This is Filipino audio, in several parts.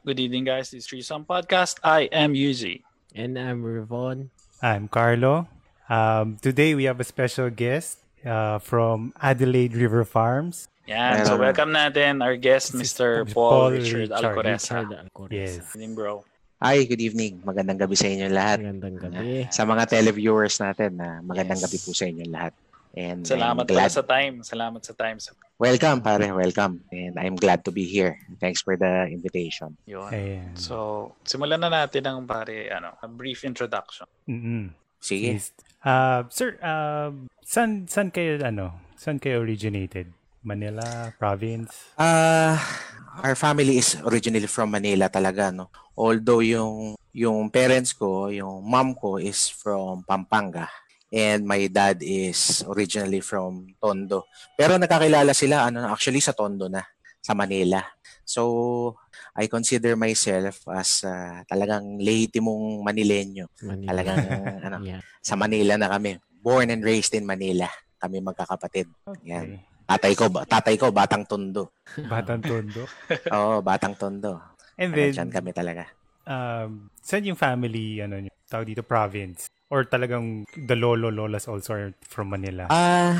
Good evening, guys. This is Threesome Podcast. I am Yuzi. And I'm Revon. I'm Carlo. Um, today we have a special guest uh, from Adelaide River Farms. Yeah, so welcome natin our guest, Mr. Paul, Paul Richard, Richard Alcoreza. Yes. Evening, bro. Hi, good evening. Magandang gabi sa inyo lahat. Magandang gabi. Sa mga televiewers natin, na magandang yes. gabi po sa inyo lahat. And Salamat glad... sa time. Salamat sa time. Welcome, pare. Welcome. And I'm glad to be here. Thanks for the invitation. Yun. Ayan. So, simulan na natin ang pare, ano, a brief introduction. Mm-hmm. Sige. Uh, sir, uh, san, san kayo, ano, san kayo originated? Manila, province? Uh, our family is originally from Manila talaga, no? Although yung yung parents ko, yung mom ko is from Pampanga and my dad is originally from Tondo. Pero nakakilala sila ano actually sa Tondo na, sa Manila. So I consider myself as uh, talagang lehitimong Manileño. Manila. Talagang ano, yeah. sa Manila na kami. Born and raised in Manila. Kami magkakapatid. Okay. Yan. Tatay ko, tatay ko batang Tondo. batang Tondo? Oo, batang Tondo. And then, Diyan kami talaga. Um, saan yung family, ano, tawag dito, province? Or talagang the lolo lolas also are from Manila? Ah, uh,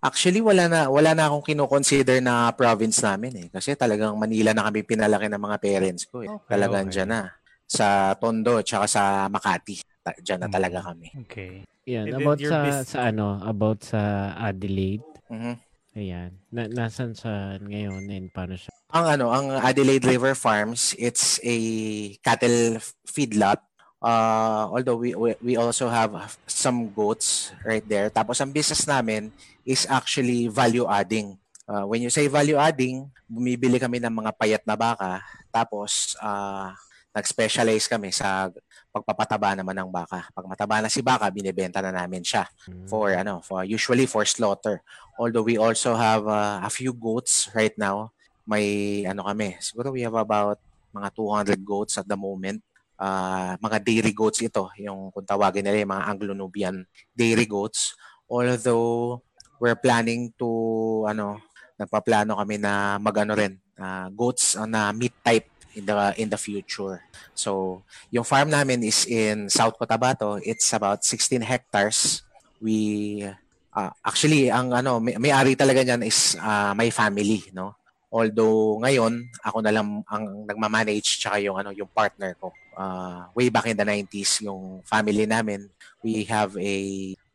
actually wala na wala na akong kino-consider na province namin eh kasi talagang Manila na kami pinalaki ng mga parents ko eh. Okay, talagang okay. diyan na sa Tondo tsaka sa Makati. Diyan na mm. talaga kami. Okay. Yan, And about sa sa ano, about sa Adelaide. Mhm. Ayan. Na, nasan sa ngayon and paano siya? Ang ano, ang Adelaide River Farms, it's a cattle feedlot Uh, although we, we we also have some goats right there. Tapos ang business namin is actually value adding. Uh, when you say value adding, bumibili kami ng mga payat na baka tapos uh, nag-specialize kami sa pagpapataba naman ng baka. Pag mataba na si baka, binebenta na namin siya hmm. for ano, for usually for slaughter. Although we also have uh, a few goats right now. May ano kami, siguro we have about mga 200 goats at the moment uh, mga dairy goats ito, yung kung tawagin nila yung mga Anglo-Nubian dairy goats. Although we're planning to ano, nagpaplano kami na magano rin uh, goats na uh, meat type in the in the future. So, yung farm namin is in South Cotabato. It's about 16 hectares. We uh, actually ang ano may, may-ari talaga niyan is uh, my family, no? Although ngayon ako na lang ang nagma-manage tsaka yung ano yung partner ko. Uh, way back in the 90s yung family namin, we have a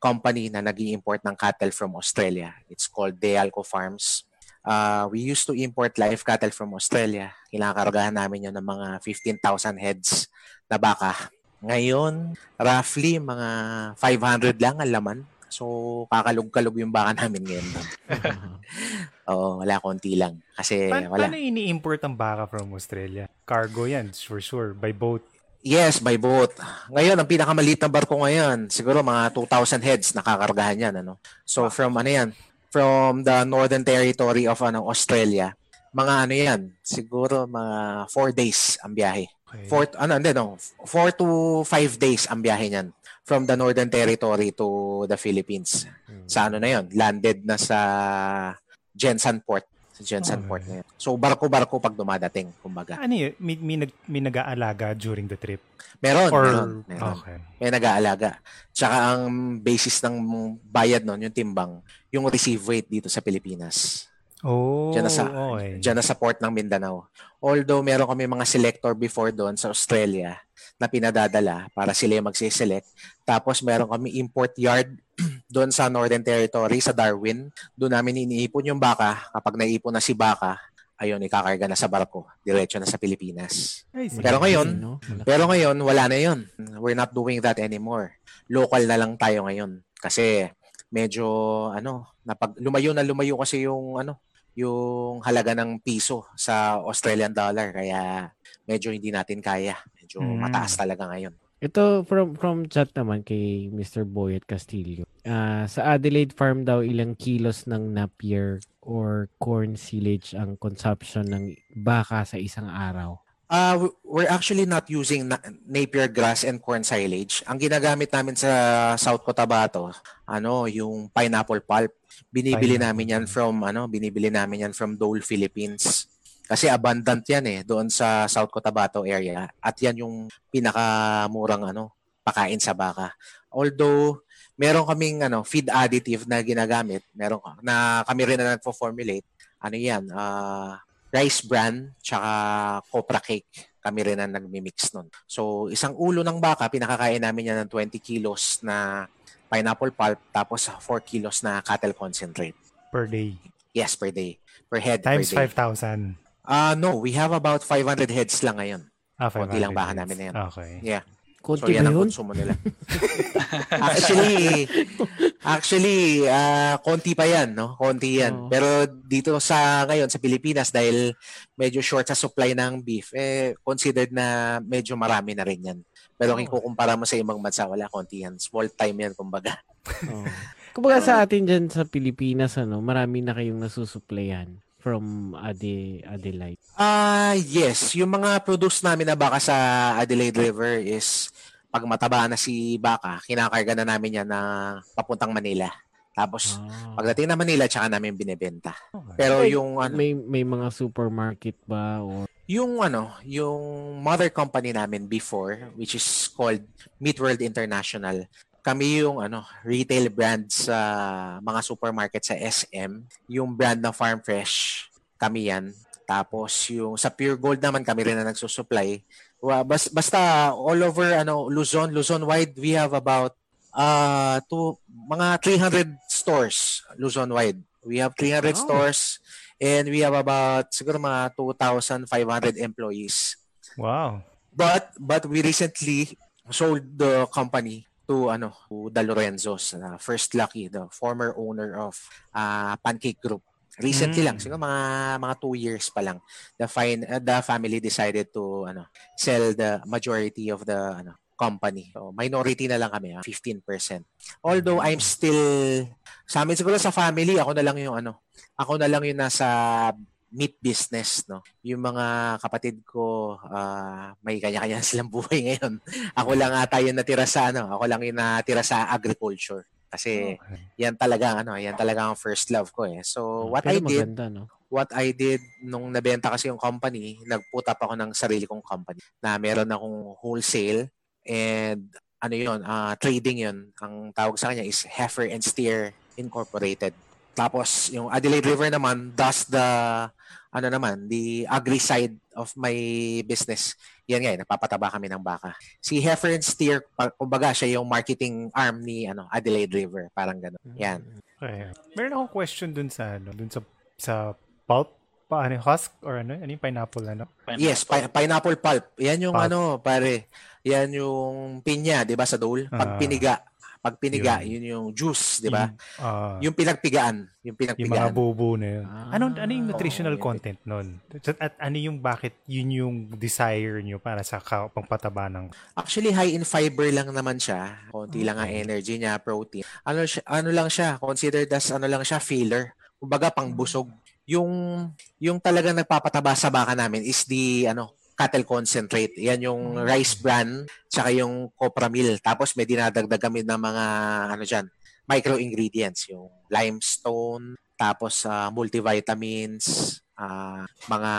company na nag-import ng cattle from Australia. It's called Dealco Farms. Uh, we used to import live cattle from Australia. Kinakargahan namin yun ng mga 15,000 heads na baka. Ngayon, roughly mga 500 lang ang laman So, kakalog-kalog yung baka namin ngayon. Oo, wala, konti lang. Kasi pa- wala. Paano ini-import ang baka from Australia? Cargo yan, for sure. By boat. Yes, by boat. Ngayon, ang pinakamaliit na barko ngayon, siguro mga 2,000 heads nakakargahan yan. Ano? So, from ano yan? From the Northern Territory of ano, Australia, mga ano yan, siguro mga 4 days ang biyahe. Okay. Four, ano, hindi, no? 4 to 5 days ang biyahe niyan from the Northern Territory to the Philippines. Hmm. Sa ano na yon landed na sa Jensen Port. Sa Jensen oh, Port na yun. So, barko-barko pag dumadating, kumbaga. Ano yun? May, may, nag, may nag-aalaga during the trip? Meron, Or, meron. meron. Okay. May nag-aalaga. Tsaka ang basis ng bayad nun, yung timbang, yung receive weight dito sa Pilipinas. Oh, dyan na sa, okay. dyan na sa port ng Mindanao. Although meron kami mga selector before doon sa Australia, na pinadadala para sila yung magsiselect. Tapos meron kami import yard doon sa Northern Territory, sa Darwin. Doon namin iniipon yung baka. Kapag naipon na si baka, ayun, ikakarga na sa barko. Diretso na sa Pilipinas. Pero ngayon, pero ngayon, wala na yun. We're not doing that anymore. Local na lang tayo ngayon. Kasi medyo, ano, napag, lumayo na lumayo kasi yung, ano, yung halaga ng piso sa Australian dollar. Kaya medyo hindi natin kaya. Medyo mm. mataas talaga ngayon. Ito from from chat naman kay Mr. Boyet Castillo. Uh, sa Adelaide Farm daw ilang kilos ng napier or corn silage ang consumption ng baka sa isang araw? Uh, we're actually not using na- Napier grass and corn silage. Ang ginagamit namin sa South Cotabato, ano, yung pineapple pulp. Binibili pineapple. namin yan from ano, binibili namin yan from Dole Philippines. Kasi abundant yan eh doon sa South Cotabato area at yan yung pinakamurang ano pakain sa baka. Although meron kaming ano feed additive na ginagamit, meron na kami rin na nagfo-formulate. Ano yan? Uh, rice bran tsaka copra cake kami rin ang nagmi-mix nun. So, isang ulo ng baka, pinakakain namin yan ng 20 kilos na pineapple pulp tapos 4 kilos na cattle concentrate. Per day? Yes, per day. Per head Times per day. 5,000? Uh, no, we have about 500 heads lang ngayon. Ah, 500 Konti lang baka namin na yan. Okay. Yeah. Konti so, yan ang konsumo nila. actually, actually, ah konti pa yan, no? Konti yan. Oo. Pero dito sa ngayon sa Pilipinas dahil medyo short sa supply ng beef, eh considered na medyo marami na rin yan. Pero kung kukumpara mo sa ibang bansa, wala konti yan. Small time yan, kumbaga. Oo. Kumbaga sa atin dyan sa Pilipinas, ano, marami na kayong nasusuplayan from Ade, Adelaide. Ah, yes. Yung mga produce namin na baka sa Adelaide River is pag mataba na si baka, kinakarga na namin yan na papuntang Manila. Tapos Ah. pagdating na Manila, tsaka namin binebenta. Okay. Pero yung ano, may may mga supermarket ba or yung ano, yung mother company namin before, which is called Meat World International, kami yung ano, retail brand sa mga supermarket sa SM. Yung brand na Farm Fresh, kami yan. Tapos yung sa Pure Gold naman kami rin na nagsusupply. Bas, basta all over ano Luzon, Luzon wide we have about uh to mga 300 stores Luzon wide. We have 300 Wow. stores and we have about siguro mga 2,500 employees. Wow. But but we recently sold the company to ano to the Lorenzos, uh, First Lucky, the former owner of uh, Pancake Group. Recently Mm. lang, siguro mga mga two years pa lang, the fine uh, the family decided to ano sell the majority of the ano company. So minority na lang kami, ah, 15%. Although I'm still sa amin siguro sa family, ako na lang yung ano, ako na lang yung nasa meat business, no? Yung mga kapatid ko, ah, may kanya-kanya silang buhay ngayon. Ako lang ata yung natira sa ano, ako lang yung natira sa agriculture. Kasi Okay. yan talaga ano, yan talaga ang first love ko eh. So what I Pero did, maganda, no? what I did nung nabenta kasi yung company, nag-put up ako ng sarili kong company na meron akong wholesale and ano yun, ah, trading yun. Ang tawag sa kanya is Heifer and Steer Incorporated. Tapos yung Adelaide River naman does the ano naman, the agri side of my business. Yan nga, eh, nagpapataba kami ng baka. Si Heifer and Steer, kumbaga siya yung marketing arm ni ano Adelaide River, parang gano'n. Yan. Okay. Meron akong question dun sa ano, dun sa sa pulp pa ano husk or ano, ano yung pineapple ano? Yes, pi- pineapple pulp. Yan yung Pulp. ano, pare. Yan yung pinya, 'di ba sa dole? Pag Ah. piniga, pag piniga, Yun. yun yung juice, 'di ba? Yung, ah, Yung pinagpigaan, yung yung mga pinagpigaan. bubo na yun. Ah. Ano ano yung nutritional yun. content nun? At, at ano yung bakit yun yung desire nyo para sa ka, pangpataba ng Actually high in fiber lang naman siya. Konti lang ang energy niya, protein. Ano siya, ano lang siya, considered as ano lang siya, filler. Kumbaga pangbusog. Yung yung talagang nagpapataba sa baka namin is the ano, cattle concentrate. Yan yung rice bran tsaka yung copra meal. Tapos may dinadagdag kami ng mga ano diyan, micro ingredients, yung limestone, tapos ah, multivitamins, ah, mga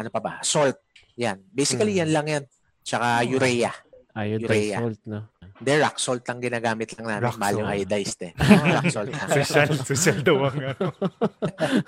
ano pa ba, salt. Yan. Basically Mm. yan lang yan. Tsaka urea. Iodized Urea. salt, no? Hindi, rock salt ang ginagamit lang namin. Rock Mahal yung iodized eh. Rock salt na. social social daw ang ano.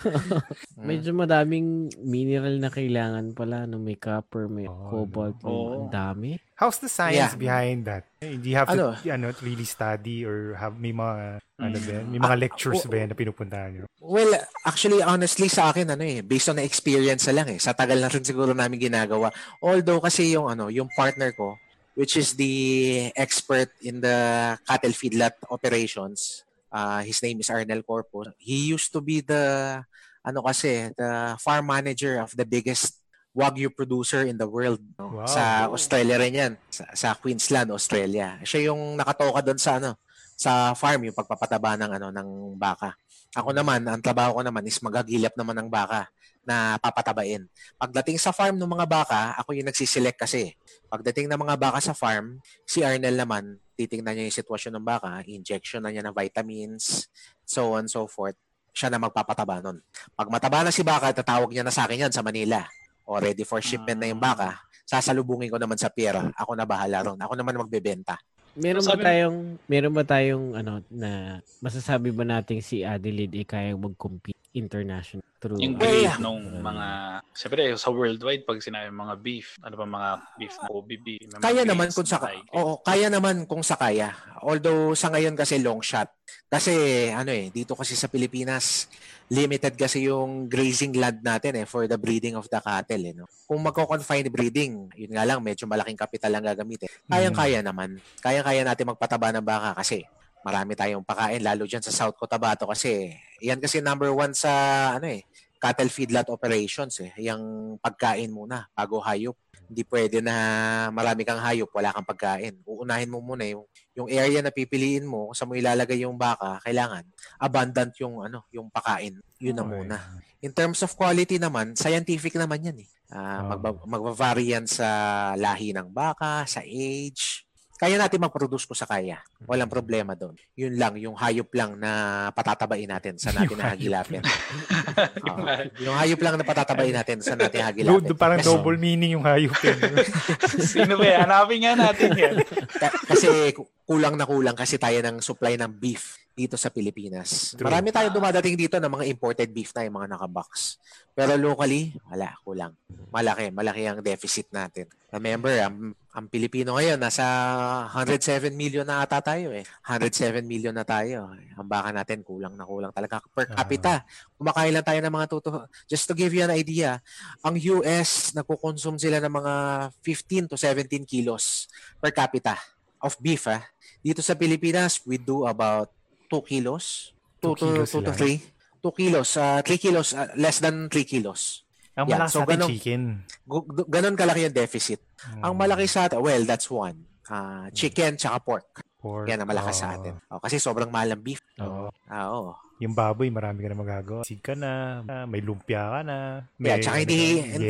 Medyo madaming mineral na kailangan pala, no? May copper, may Oo, cobalt, may Oo. ang dami. How's the science Yeah. behind that? Do you have to Ano? ano, really study or have may mga ano Mm. ba yan? May mga Ah, lectures oo. ba yan na pinupuntahan nyo? Well, actually, honestly sa akin, ano eh, based on the experience lang eh. Sa tagal na rin siguro namin ginagawa. Although kasi yung ano, yung partner ko, which is the expert in the cattle feedlot operations, uh, his name is Arnel Corpo. He used to be the, ano kasi, the farm manager of the biggest Wagyu producer in the world. no? Wow. Sa Australia rin yan. Sa, sa Queensland, Australia. Siya yung nakatoka doon sa ano, sa farm, yung pagpapataba ng ano ng baka. Ako naman, ang trabaho ko naman is magagilap naman ng baka na papatabain. Pagdating sa farm ng mga baka, ako yung nagsiselect kasi. Pagdating ng mga baka sa farm, si Arnel naman, titingnan niya yung sitwasyon ng baka, injection na niya ng vitamins, so on and so forth. siya na magpapataba nun. Pag mataba na si baka, tatawag niya na sa akin yan sa Manila. O ready for shipment na yung baka, sasalubungin ko naman sa pier. Ako na bahala ron. Ako naman magbebenta. Meron ba tayong meron ba tayong ano na masasabi ba nating si Adelaide ay kayang mag-compete international through Yung Well, grade yeah. nung mga, siyempre sa worldwide, pag sinabi mga beef, ano ba mga beef na OBB? Kaya naman grades, kung sa. Oo, kaya naman kung sa kaya. Although sa ngayon kasi long shot. Kasi ano eh, dito kasi sa Pilipinas, limited kasi yung grazing land natin eh for the breeding of the cattle eh, no? Kung magko-confine breeding, yun nga lang medyo malaking kapital ang gagamitin. Kayang-kaya naman. Kaya-kaya natin magpataba ng baka kasi marami tayong pakain lalo diyan sa South Cotabato kasi yan kasi number one sa ano eh cattle feedlot operations eh. Yung pagkain muna bago hayop. Hindi pwede na marami kang hayop, wala kang pagkain. Uunahin mo muna yung, yung area na pipiliin mo, kung saan mo ilalagay yung baka, kailangan abundant yung ano, yung pakain. Yun na Okay. muna. In terms of quality naman, scientific naman yan eh. Oh. magba- magva-vary yan sa lahi ng baka, sa age. Kaya natin mag-produce ko sa kaya. Walang problema doon. Yun lang, yung hayop lang na patatabain natin sa natin na hagilapin. Yung mga- yung hayop lang na patatabain natin sa natin Do, hagilapin. do- parang Kasi- double meaning yung hayop. eh. Sino ba yan? Hanapin nga natin yan. Ka- kasi ku- kulang na kulang kasi tayo ng supply ng beef dito sa Pilipinas. True. Marami tayo dumadating dito ng mga imported beef na yung mga nakabox. Pero locally, wala, kulang. Malaki, malaki ang deficit natin. Remember, ang, ang Pilipino ngayon, nasa 107 million na ata tayo eh. 107 million na tayo. Ang baka natin, kulang na kulang talaga. Per Ah. capita, kumakain lang tayo ng mga tuto. Just to give you an idea, ang US, nagko-consume sila ng mga 15 to 17 kilos per capita of beef ah. Dito sa Pilipinas, we do about 2 kilos. 2 Two to, kilos 2 to lang. 3. 2 kilos. 3 kilos. ah, less than 3 kilos. Ang Yeah, malakas so sa atin, ganun- chicken. Ganon kalaki yung deficit. Ang Mm. malaki sa atin, well, that's one. Ah, chicken tsaka pork. Pork. Yan ang malakas sa Oo. atin. Oh, kasi sobrang mahal ng beef. Oo. Ah, oo. Yung baboy, marami ka na magagawa. Sig ka na, ah, may lumpia ka na. May, Yeah, tsaka ano hindi,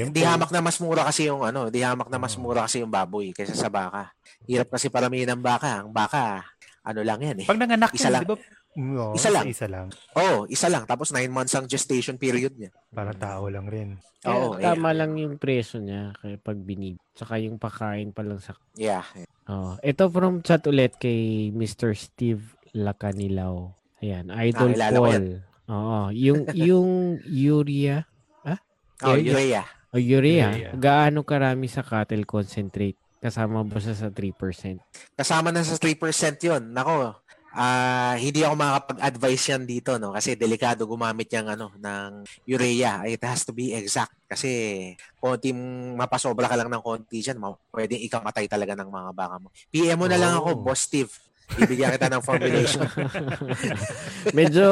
hindi hamak na mas mura kasi yung ano, hindi hamak na mas mura kasi yung baboy kaysa sa baka. Hirap kasi paramihin ng baka. Ang baka, ano lang yan eh. Pag nanganak Isa yun, lang. di ba? Oo, Isa lang. Isa lang. Oo, oh, isa lang. Tapos nine months ang gestation period niya. Parang tao lang rin. Oo, Kaya tama eh. lang yung presyo niya kaya pag binib. Tsaka yung pakain pa lang sa Yeah. Oh, ito from chat ulit kay Mr. Steve Lacanilaw. Ayan, Idol ko Paul. Oo, yung yung urea, Oh, Yeah, urea. o urea, Urea. gaano karami sa cattle concentrate? Kasama ba siya sa 3%? Kasama na sa 3% yun. Nako, ah hindi ako makakapag-advise yan dito, no? Kasi delikado gumamit yung ano, ng urea. It has to be exact. Kasi konting mapasobra ka lang ng konti dyan, ma- pwedeng ikamatay talaga ng mga baka mo. PM mo na lang ako, Oh. Boss Steve. Bibigyan kita ng formulation. Medyo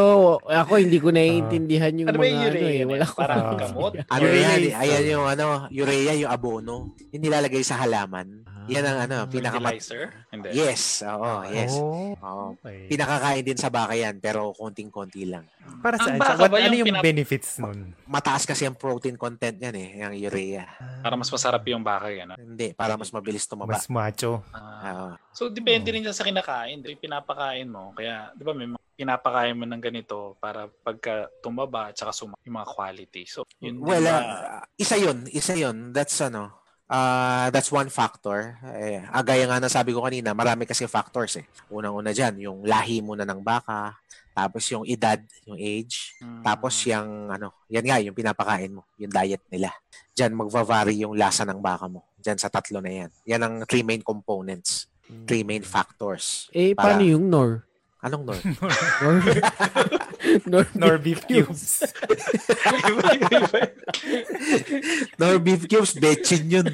ako hindi ko naiintindihan yung Ano mga yung ano eh. Wala ko. Parang gamot? ano yan? Ayan yung ano, urea, yung abono. Yung nilalagay sa halaman. Yan ang ano, pinakamat... Fertilizer? Hindi. Yes, oo, yes. Oh, Oo. okay. Pinakakain din sa baka yan, pero konting-konti lang. Para Ang saan? baka What, ba ano yung yung pinap- benefits nun? Mataas kasi ang protein content yan eh, yung urea. Para mas masarap yung baka yan. Hindi, para mas mabilis tumaba. Mas macho. Ah, Oo. so, depende rin yan sa kinakain. Yung pinapakain mo. Kaya, di ba, may mga pinapakain mo ng ganito para pagka tumaba at saka suma yung mga quality. So, yun well, ah, isa yun, isa yun. That's ano, ah that's one factor. Eh, ah, gaya nga na sabi ko kanina, marami kasi factors eh. Unang-una dyan, yung lahi muna ng baka, tapos yung edad, yung age, Mm. tapos yung ano, yan nga, yung pinapakain mo, yung diet nila. Diyan magva-vary yung lasa ng baka mo. Diyan sa tatlo na yan. Yan ang three main components, three main factors. Eh, Para- paano yung Nor? Anong no? Nor, Nor, Nor beef cubes. no beef cubes, betchin yun.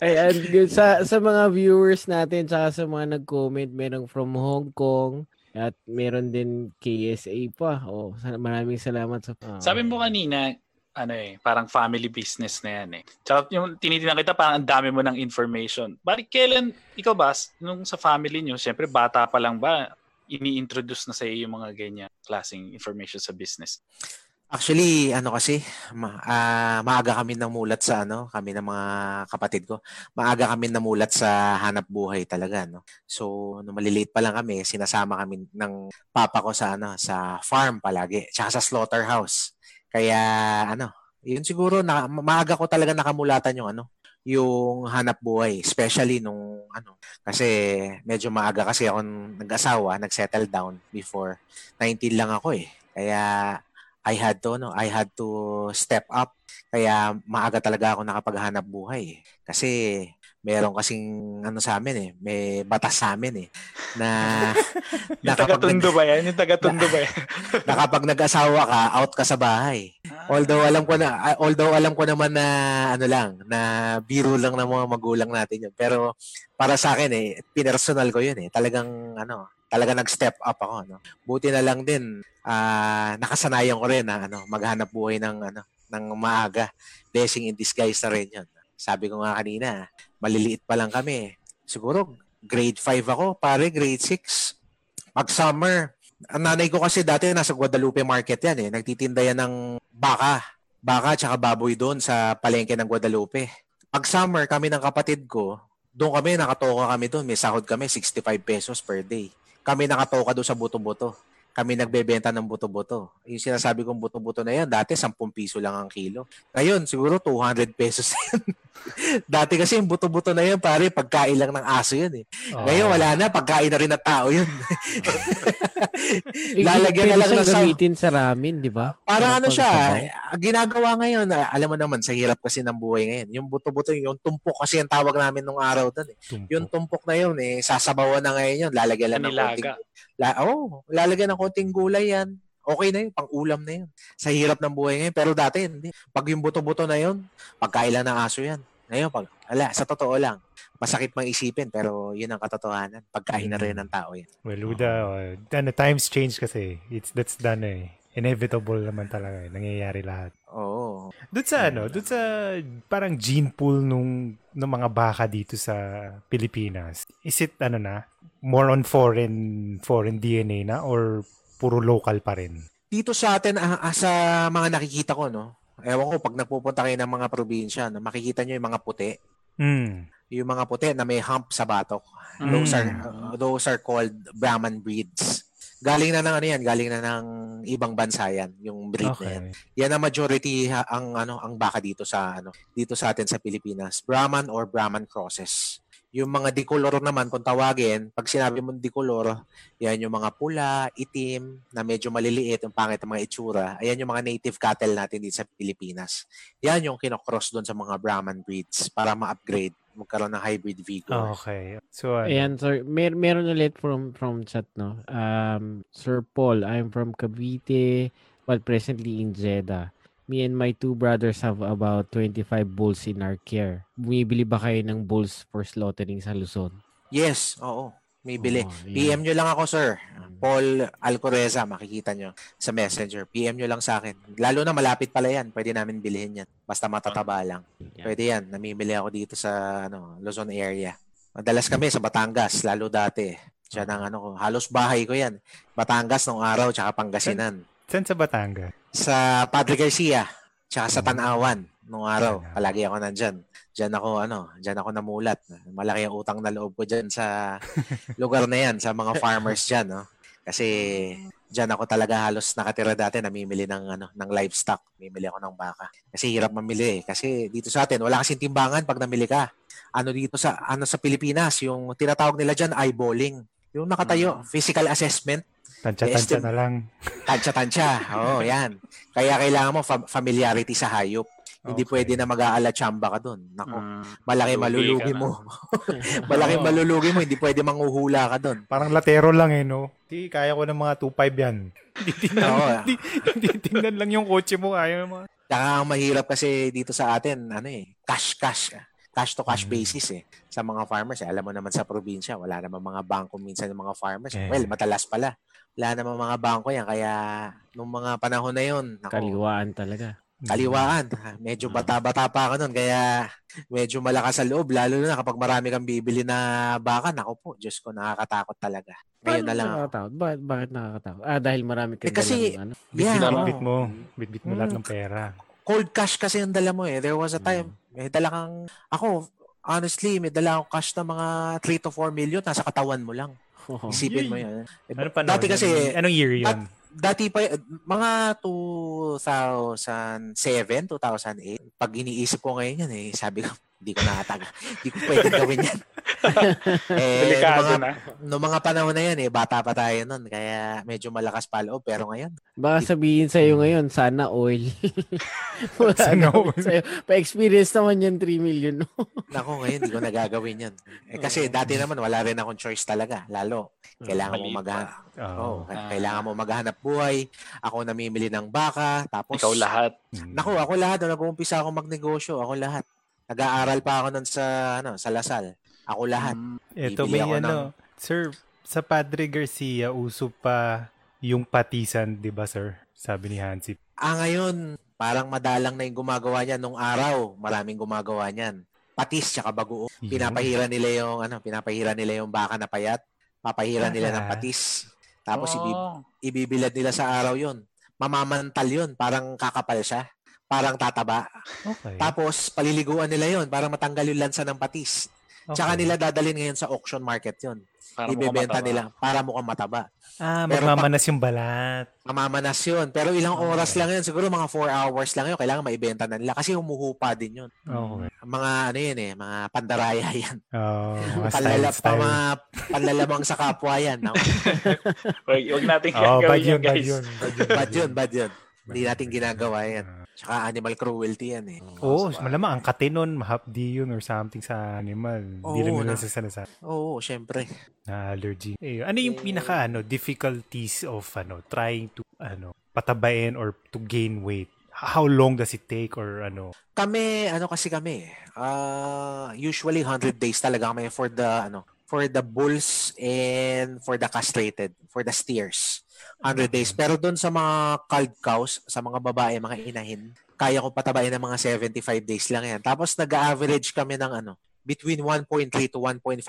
Ayan, sa sa mga viewers natin tsaka sa mga nag-comment, merong from Hong Kong at meron din KSA pa. Oh, maraming salamat sa ah. Sabi mo kanina, ano eh, parang family business na yan eh. Tsaka yung tinitingnan kita, parang ang dami mo ng information. Bakit kailan, ikaw ba, nung sa family nyo, syempre bata pa lang ba, ini-introduce na sa iyo yung mga ganyan klaseng information sa business? Actually, ano kasi, ma- ah, maaga kami namulat sa ano, kami ng mga kapatid ko. Maaga kami namulat sa hanap buhay talaga, no. So, nung maliliit pa lang kami, sinasama kami ng papa ko sa ano, sa farm palagi, tsaka sa slaughterhouse. Kaya ano, yun siguro na maaga ko talaga nakamulatan yung ano, yung hanap buhay, especially nung ano, kasi medyo maaga kasi ako nag-asawa, nag-settle down before 19 lang ako eh. Kaya I had to no, I had to step up. Kaya maaga talaga ako nakapaghanap buhay. Eh. Kasi meron kasing ano sa amin eh, may batas sa amin eh na yung taga-tundo ba yan? Yung taga-tundo ba yan? na kapag nag-asawa ka, out ka sa bahay. Although alam ko na ah, although alam ko naman na ano lang, na biro lang ng mga magulang natin yun. Pero para sa akin eh, pinersonal ko yun eh. Talagang ano, talaga nag-step up ako no. Buti na lang din uh, nakasanayan ko rin na ano, maghanap buhay ng ano ng maaga. Blessing in disguise na rin 'yon. Sabi ko nga kanina, maliliit pa lang kami. Siguro grade 5 ako, pare grade 6. Pag summer, ang nanay ko kasi dati nasa Guadalupe Market yan eh. Nagtitinda yan ng baka. Baka tsaka baboy doon sa palengke ng Guadalupe. Pag summer, kami ng kapatid ko, doon kami, nakatoka kami doon. May sahod kami, 65 pesos per day. Kami nakatoka doon sa buto-buto kami nagbebenta ng buto-buto. Yung sinasabi kong buto-buto na yan, dati 10 piso lang ang kilo. Ngayon, siguro 200 pesos yan. Dati kasi yung buto-buto na yan, pare, pagkain lang ng aso yan eh. Oh. Ngayon, wala na, pagkain na rin ng tao yun. Lalagyan na lang ng gamitin sa ramen, di ba? Para ano siya, ginagawa ngayon, alam mo naman, sa hirap kasi ng buhay ngayon. Yung buto-buto, yung tumpok kasi ang tawag namin nung araw doon eh. Tumpok. Yung tumpok na yun eh, sasabawan na ngayon yun, lalagyan lang ng konting La, oh, lalagyan ng konting gulay yan. Okay na yun, pang-ulam na yun. Sa hirap ng buhay ngayon. Pero dati, hindi. Pag yung buto-buto na yun, pagkailan ng aso yan. Ngayon, pag, ala, sa totoo lang, masakit mang isipin, pero yun ang katotohanan. Pagkain na rin mm. ng tao yan. Well, Uda, uh, ano, times change kasi. It's, that's done eh. Inevitable naman talaga eh. Nangyayari lahat. Oo. Oh. Doon sa ano, doon sa parang gene pool nung, ng mga baka dito sa Pilipinas, is it ano na, more on foreign foreign DNA na or puro local pa rin? Dito sa atin, uh, sa mga nakikita ko, no, ewan ko, pag nagpupunta kayo ng mga probinsya, no, makikita nyo yung mga puti. Mm. Yung mga puti na may hump sa batok. Mm. Those are uh, those are called Brahman breeds. Galing na ng ano yan, galing na ng ibang bansa yan, yung breed okay. na yan. Yan ang majority ha, ang ano ang baka dito sa ano dito sa atin sa Pilipinas. Brahman or Brahman crosses. Yung mga dikolor naman, kung tawagin, pag sinabi mo dikolor, yan yung mga pula, itim, na medyo maliliit, yung pangit ng mga itsura. Ayan yung mga native cattle natin dito sa Pilipinas. Yan yung kinocross doon sa mga Brahman breeds para ma-upgrade magkaroon ng hybrid Vigo. Okay. So, ano? Ayan, sir. Mer meron ulit from from chat, no? Um, Sir Paul, I'm from Cavite, but presently in Jeddah me and my two brothers have about 25 bulls in our care. Bumibili ba kayo ng bulls for slaughtering sa Luzon? Yes, oo. May bili. Oh, yeah. PM nyo lang ako, sir. Mm. Paul Alcoreza, makikita nyo sa messenger. PM nyo lang sa akin. Lalo na malapit pala yan. Pwede namin bilhin yan. Basta matataba lang. Pwede yan. Namimili ako dito sa ano, Luzon area. Madalas kami sa Batangas, lalo dati. Diyan ang ano ko. Halos bahay ko yan. Batangas nung araw, tsaka Pangasinan. Saan sa Batangas? Sa Padre Garcia, tsaka sa Tanawan nung araw. Palagi ako nandyan. Diyan ako, ano, diyan ako namulat. Malaki ang utang na loob ko diyan sa lugar na yan, sa mga farmers diyan, no? Kasi diyan ako talaga halos nakatira dati, namimili ng ano, ng livestock. Namimili ako ng baka. Kasi hirap mamili eh. Kasi dito sa atin, wala kasing timbangan pag namili ka. Ano dito sa ano sa Pilipinas, yung tinatawag nila diyan eyeballing. Yung nakatayo, mm. physical assessment. Tansya-tansya na lang. Tansya-tansya. Oo, oh, yan. Kaya kailangan mo fa- familiarity sa hayop. Hindi okay. pwede na mag-aala chamba ka doon. Nako, uh, malaki malulugi mo. malaki oh. malulugi mo, hindi pwede manghuhula ka doon. Parang latero lang eh, no? Hindi, kaya ko ng mga 2.5 yan. Hindi tingnan, oh, hindi, hindi tingnan lang yung kotse mo, kaya mo. Saka ang mahirap kasi dito sa atin, ano eh, cash-cash cash to cash mm. basis eh sa mga farmers. Eh. Alam mo naman sa probinsya, wala naman mga bangko minsan ng mga farmers. Yeah. Well, matalas pala wala namang mga bangko yan. Kaya, nung mga panahon na yun, ako, kaliwaan talaga. Kaliwaan. Medyo bata-bata pa ako nun. Kaya, medyo malakas sa loob lalo na kapag marami kang bibili na baka nako po Diyos ko nakakatakot talaga ngayon na lang ako. nakakatakot? Bakit, bakit nakakatakot? Ah, dahil marami kang Eh, kasi- dalang ano. yeah Bitbit, oo. bitbit mo. Bitbit mo lahat Mm. ng pera. cold cash kasi yung dala mo eh there was a time may dala kang ako honestly may dala akong cash na mga 3 to 4 million nasa katawan mo lang Oo. isipin mo Yay. yan Eh, Ano pa dati kasi Anong year yun? dati pa mga 2007, 2008 pag iniisip ko ngayon yan eh sabi ko hindi ko nakataga hindi ko pwede gawin yan eh Delikado mga, na. nung mga panahon na yan eh bata pa tayo nun kaya medyo malakas pa loob pero ngayon Baka sabihin sa'yo ngayon, sana oil. Wala Sana oil. sa'yo. Pa-experience naman yan 3 million. no? nako ngayon hindi ko nagagawin yan eh, kasi dati naman wala rin akong choice talaga lalo kailangan mo maghanap oh, Ah. kailangan mo maghanap buhay ako namimili ng baka tapos Ikaw lahat. Naku, ako lahat. Nung nag-uumpisa ako magnegosyo, ako lahat. Nag-aaral pa ako nun sa, ano, sa Lasal. Ako lahat. Mm, Ito Bibili may ako ano, sir, sa Padre Garcia, uso pa yung patisan, di ba sir? Sabi ni Hansi. Ah, ngayon, parang madalang na yung gumagawa niyan. Nung araw, maraming gumagawa niyan. Patis tsaka bagoong. Pinapahira nila yung, ano, pinapahira nila yung baka na payat. Papahira nila ng Ah. patis. Tapos oh, ibibilad nila sa araw yon. Mamamantal yon. Parang kakapal siya. Parang tataba. Okay. Tapos, paliliguan nila yon para matanggal yung lansa ng patis. okay. Tsaka nila dadalhin ngayon sa auction market yon. para ibebenta nila para mukhang mataba. Ah, Pero magmamanas yung balat. Mamamanas yun. Pero ilang Okay. oras lang yun. Siguro mga 4 hours lang yun. Kailangan maibenta na nila. Kasi humuhupa din yun. Okay. Mga ano yun eh. Mga pandaraya yan. Oh, mga style, Panlala, pa style. mga panlalamang sa kapwa yan. No? Wag, natin Oh, bad gawin yun, yan, bad guys. yun. Bad yun, bad yun, bad yun. Hindi natin ginagawa yan. Ah. Tsaka animal cruelty yan eh. Oo, oh, malamang ang kate nun, mahapdi yun or something sa animal. Hindi Oo, lang nila na- sa sa Oo, syempre. na allergy. Eh, ano yung Eh, pinaka ano difficulties of ano trying to ano patabain or to gain weight? How long does it take or ano? Kami, ano kasi kami, uh, usually 100 days talaga kami for the, ano, for the bulls and for the castrated, for the steers. 100 days. Pero doon sa mga culled cows, sa mga babae, mga inahin, kaya ko patabain ng mga 75 days lang yan. Tapos nag-average kami ng ano, between 1.3 to 1.5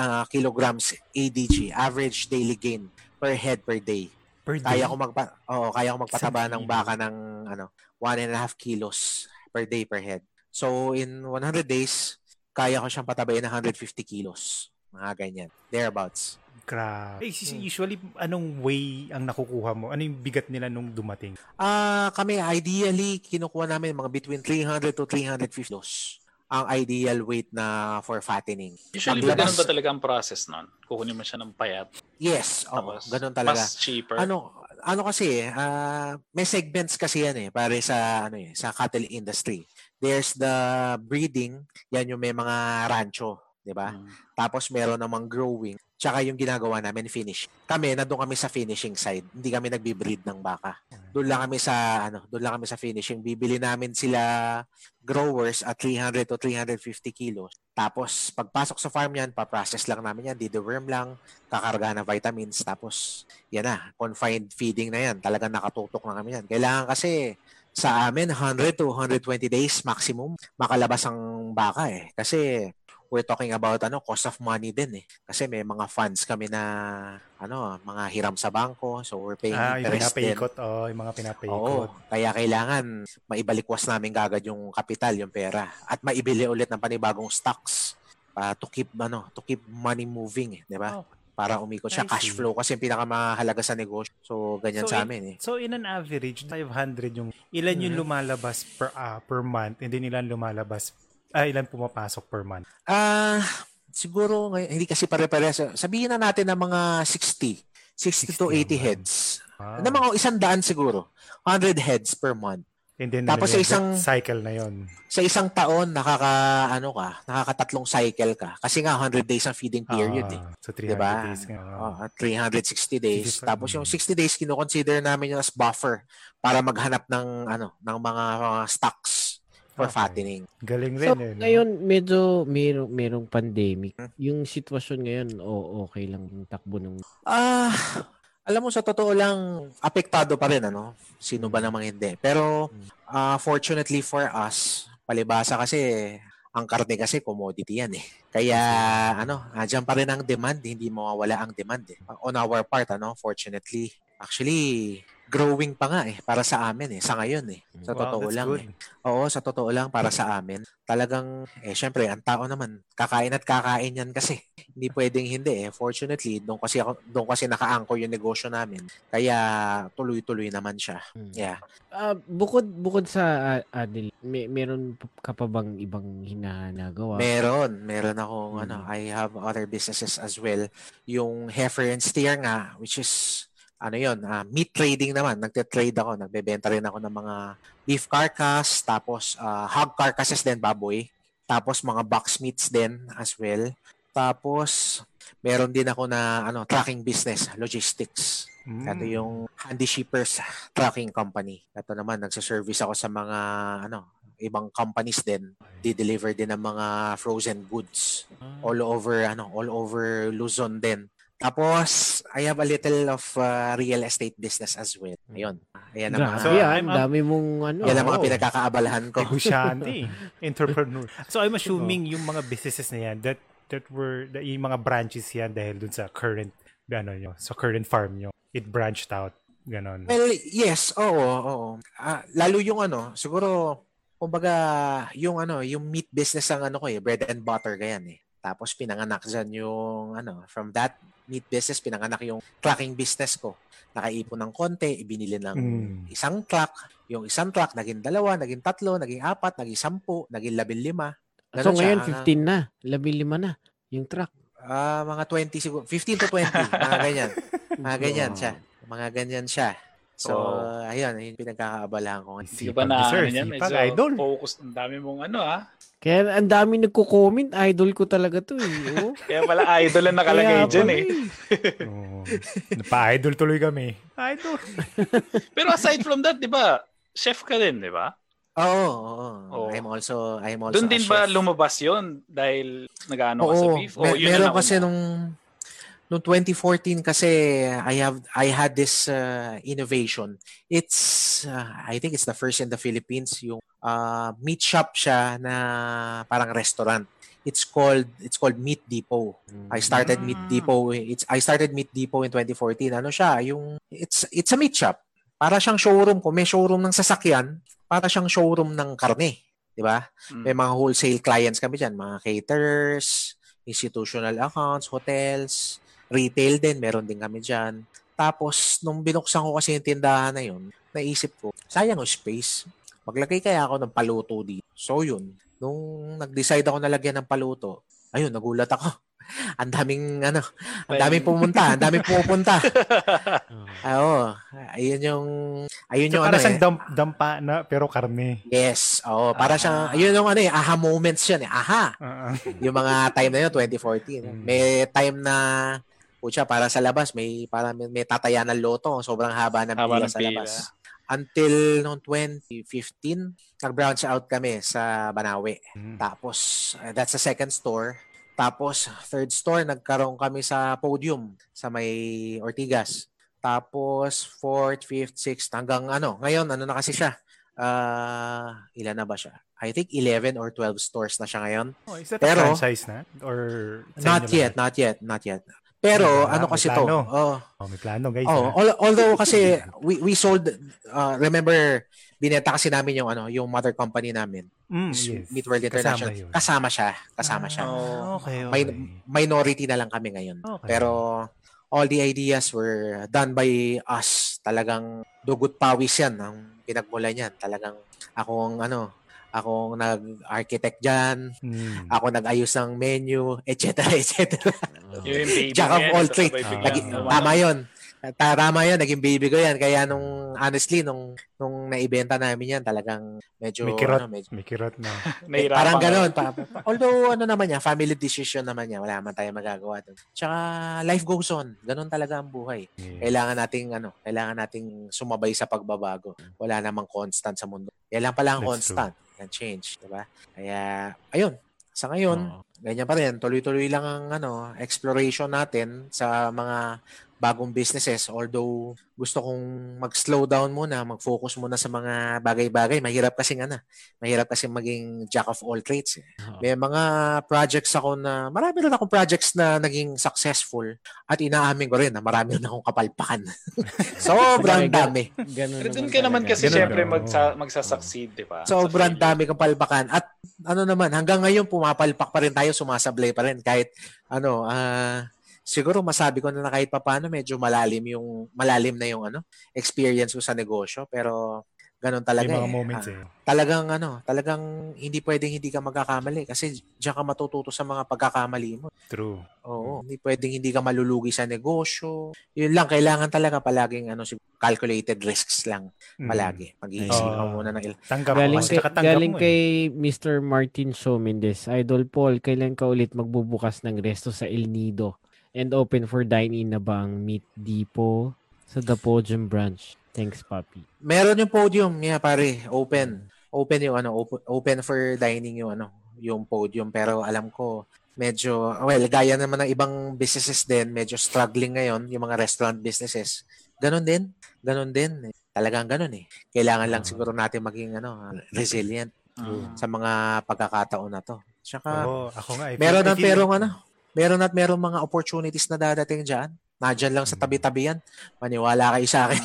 uh, kilograms ADG, average daily gain per head per day. Per day? Kaya ko magpa Oo, kaya ko magpataba ng baka ng ano, one and a half kilos per day per head. So in 100 days, kaya ko siyang patabayin ng 150 kilos. Mga ganyan. Thereabouts. Grabe. Eh, usually, anong way ang nakukuha mo? Ano yung bigat nila nung dumating? Ah, kami ideally kinukuha namin mga between 300 to 350 kilos ang ideal weight na for fattening. Usually, ba ganun ba talaga ang process nun? Kukunin mo siya ng payat. Yes, oo, Tapos, ganun talaga. Mas cheaper. Ano ano kasi eh, ah, may segments kasi yan eh pare sa ano eh, sa cattle industry. There's the breeding, yan yung may mga rancho, 'di ba? Mm. Tapos meron namang growing, tsaka yung ginagawa namin finish. Kami nandoon kami sa finishing side. Hindi kami nagbi-breed ng baka. Doon lang kami sa ano, doon lang kami sa finishing. Bibili namin sila growers at 300 to 350 kilos. Tapos pagpasok sa farm yan, pa-process lang namin yan, dideworm lang, kakarga ng vitamins, tapos yan na, confined feeding na yan. Talagang nakatutok na kami yan. Kailangan kasi sa amin 100 to 120 days maximum makalabas ang baka eh. Kasi we're talking about ano cost of money din eh. Kasi may mga funds kami na ano, mga hiram sa bangko. So we're paying Ah, yung interest din. pinapaikot. Oh, yung mga Oo, pinapaikot. kaya kailangan maibalikwas namin kagad yung kapital, yung pera at maibili ulit ng panibagong stocks pa to keep ano, to keep money moving, eh, 'di ba? Oh. Para umikot siya cash flow kasi yung pinakamahalaga sa negosyo. So ganyan So, sa in- amin eh. So, in an average, 500 yung, ilan yung Mhm. lumalabas per ah, per month, and then ilan lumalabas, ah, ilan pumapasok per month? Ah, siguro ngay- hindi kasi pare-pares. Sabihin na natin ng mga 60, 60 to 60 80 ang heads. Ah. Na mga isang daan siguro. 100 heads per month. And then, Tapos sa isang- cycle na yon Sa isang taon nakaka ano ka, nakakatatlong cycle ka kasi nga 100 days ang feeding period eh. So, 300 Diba? days nga. Oh, 360 days. 65. Tapos yung 60 days kino-consider namin yun as buffer para maghanap ng ano ng mga, mga stocks for Okay. fattening. Galing So, rin eh. no? ngayon, medyo merong, merong pandemic. Hmm? Yung sitwasyon ngayon, o okay lang yung takbo ng... Ah, alam mo sa totoo lang apektado pa rin ano. Sino ba namang hindi? Pero ah, fortunately for us, palibasa kasi ang karne kasi commodity yan eh. Kaya ano, andyan pa rin ang demand, hindi mawawala ang demand eh. On our part, ano, fortunately, actually, growing pa nga eh para sa amin eh sa ngayon eh sa Wow, totoo lang good. eh oo sa totoo lang para sa amin talagang eh syempre ang tao naman kakain at kakain yan kasi hindi pwedeng hindi eh fortunately doon kasi ako doon kasi naka-anchor yung negosyo namin kaya tuloy-tuloy naman siya Hmm. yeah Ah, bukod bukod sa uh, Adel, may, meron ka pa bang ibang hinahanagawa? Meron, meron akong Mm. ano, I have other businesses as well. Yung heifer and steer nga, which is ano yon, ah, meat trading naman. Nagte-trade ako, nagbebenta rin ako ng mga beef carcass, tapos ah, hog carcasses din, baboy. Tapos mga box meats din as well. Tapos meron din ako na ano, tracking business, logistics. Mm. Ito yung Handy Shippers Trucking Company. Ito naman, nagsa-service ako sa mga ano, ibang companies din. Di-deliver din ng mga frozen goods all over ano, all over Luzon din. Tapos, I have a little of uh, real estate business as well. Ayun. Ayan ang mga, So, ah, I'm up- dami mong ano. yan ang mga Oo. pinagkakaabalahan ko. Negosyante, entrepreneur. So I'm assuming yung mga businesses na yan that that were that yung mga branches yan dahil dun sa current ano nyo, sa current farm nyo. It branched out. Ganon. Well, yes, oo, oo. Ah, lalo yung ano, siguro kumbaga yung ano, yung meat business ang ano ko eh, bread and butter ganyan eh. Tapos pinanganak dyan yung ano, from that meat business pinanganak yung trucking business ko. Nakaipon ng konti, ibinili ng Mm. isang truck. Yung isang truck naging dalawa, naging tatlo, naging apat, naging sampu, naging labing lima. So Ganun siya. ngayon, Ah, 15 na. Labi lima na. Yung truck. Ah, mga 20 siguro, 15 to 20, mga ganyan. Mga ganyan siya. Mga ganyan siya. So, Wow. ayun, yun yung pinagkakaabalahan ko. Hindi ba na sir, ano yan? Medyo idol. focus. Ang dami mong ano ah. Kaya ang dami nagko-comment. Idol ko talaga to eh. Oo. Kaya pala idol ang nakalagay Kaya dyan pala eh. Oo. Pa-idol tuloy kami. Idol. Pero aside from that, di ba, chef ka din, di ba? Oo, oo. Oo. I'm also, I'm also Doon din ba chef. lumabas yon dahil nag-ano ka sa Oo, beef? O mer- yun na meron kasi nung nung 2014 kasi I have I had this uh, innovation. It's uh, I think it's the first in the Philippines yung uh, meat shop siya na parang restaurant. It's called it's called Meat Depot. I started Meat Mm. Depot. It's I started Meat Depot in 2014. Ano siya? Yung it's it's a meat shop. Para siyang showroom ko. May showroom ng sasakyan. Para siyang showroom ng karne. 'Di ba? Mm. May mga wholesale clients kami dyan, mga caterers, institutional accounts, hotels, retail din, meron din kami dyan. Tapos, nung binuksan ko kasi yung tindahan na yun, naisip ko, sayang yung space. Maglagay kaya ako ng paluto dito. So yun, nung nag-decide ako na lagyan ng paluto, ayun, nagulat ako. ang daming, ano, ang daming pumunta, ang daming pumupunta. Ah, Oo, ayun yung, ayun So, yung para ano siyang eh. damp- dampa na pero karne. Yes, oo, para siyang, ayun yung ano eh, aha moments yun eh, aha. Ah, ah. yung mga time na yun, 2014. Mm. May time na, pucha, para sa labas, may, para may, may tataya ng loto. Sobrang haba ng Haba pila ng sa pila. labas. Until noong 2015, nag-branch out kami sa Banawe. Mm. Tapos, uh, that's the second store. Tapos, third store, nagkaroon kami sa podium sa may Ortigas. Tapos, fourth, fifth, sixth, hanggang ano, ngayon, ano na kasi siya? Ah, ilan na ba siya? I think 11 or 12 stores na siya ngayon. Oh, is that Pero- a franchise na? Or Not yet, not yet, not yet. Pero Ah, ano may kasi to? plano. Oh, Oh, may plano guys. oh, ah. al- although kasi we we sold uh, remember binenta kasi namin yung ano, yung mother company namin, Mm, yes. Meat World International. Kasama yun. Kasama siya, kasama siya. Ah, okay, okay. May minority na lang kami ngayon. Okay. Pero all the ideas were done by us. Talagang dugot pawis yan ang pinagmulan niyan. Talagang akong ano, akong nag-architect dyan, Mm. ako nag-ayos ng menu, etc. etc. Yung baby Jack of all trades. Tama yun. Ta- Tama yun, naging baby ko yan. Kaya nung, honestly, nung, nung naibenta namin yan, talagang medyo, May kirot. ano, medyo, May kirot na. Nahirapan parang ganun. Pa, pa- although, ano naman yan, family decision naman yan. Wala man tayo magagawa dun. Tsaka, life goes on. Ganun talaga ang buhay. Yes. Kailangan nating, ano, kailangan nating sumabay sa pagbabago. Wala namang constant sa mundo. Yan lang pala ang That's constant. Yan change, di ba? Kaya, ayun. Sa ngayon, Oo. ganyan pa rin. Tuloy-tuloy lang ang ano, exploration natin sa mga bagong businesses. Although gusto kong mag-slow down muna, mag-focus muna sa mga bagay-bagay. Mahirap kasi nga na. Mahirap kasi maging jack of all trades. Eh. Oo. May mga projects ako na, marami rin akong projects na naging successful at inaamin ko rin na marami rin akong kapalpakan. Sobrang dami. Ganun Pero dun ka naman kasi Ganun, syempre oo. magsa, magsasucceed, di ba? Sobrang dami kong palpakan. At ano naman, hanggang ngayon pumapalpak pa rin tayo, sumasablay pa rin kahit ano, ah siguro masabi ko na, na kahit papaano medyo malalim yung malalim na yung ano, experience ko sa negosyo pero ganun talaga May mga eh. moments Ah, eh. talagang ano, talagang hindi pwedeng hindi ka magkakamali kasi diyan ka matututo sa mga pagkakamali mo. True. Oo, hindi pwedeng hindi ka malulugi sa negosyo. Yun lang kailangan talaga palaging ano calculated risks lang Mm. palagi. Mag-iisip ka muna ng il- Tanggap Galing, mo. kay, galing mo eh. kay Mr. Martin Shaw Mendez. Idol Paul, kailan ka ulit magbubukas ng resto sa El Nido? And open for dine-in na ba ang Meat Depot sa The Podium Branch? Thanks, Papi. Meron yung podium, yeah, pare, open. Open yung ano, open, open for dining yung ano, yung podium pero alam ko medyo well, gaya naman ng ibang businesses din, medyo struggling ngayon yung mga restaurant businesses. Ganon din. Ganon din. Talagang ganon eh. Kailangan lang Ah. siguro natin maging ano, resilient Mm. sa mga pagkakataon na to. Tsaka Oo, ako nga. I feel- meron feel- merong ano, meron at merong mga opportunities na dadating diyan. Nandiyan lang sa tabi-tabi yan. Maniwala kayo sa akin.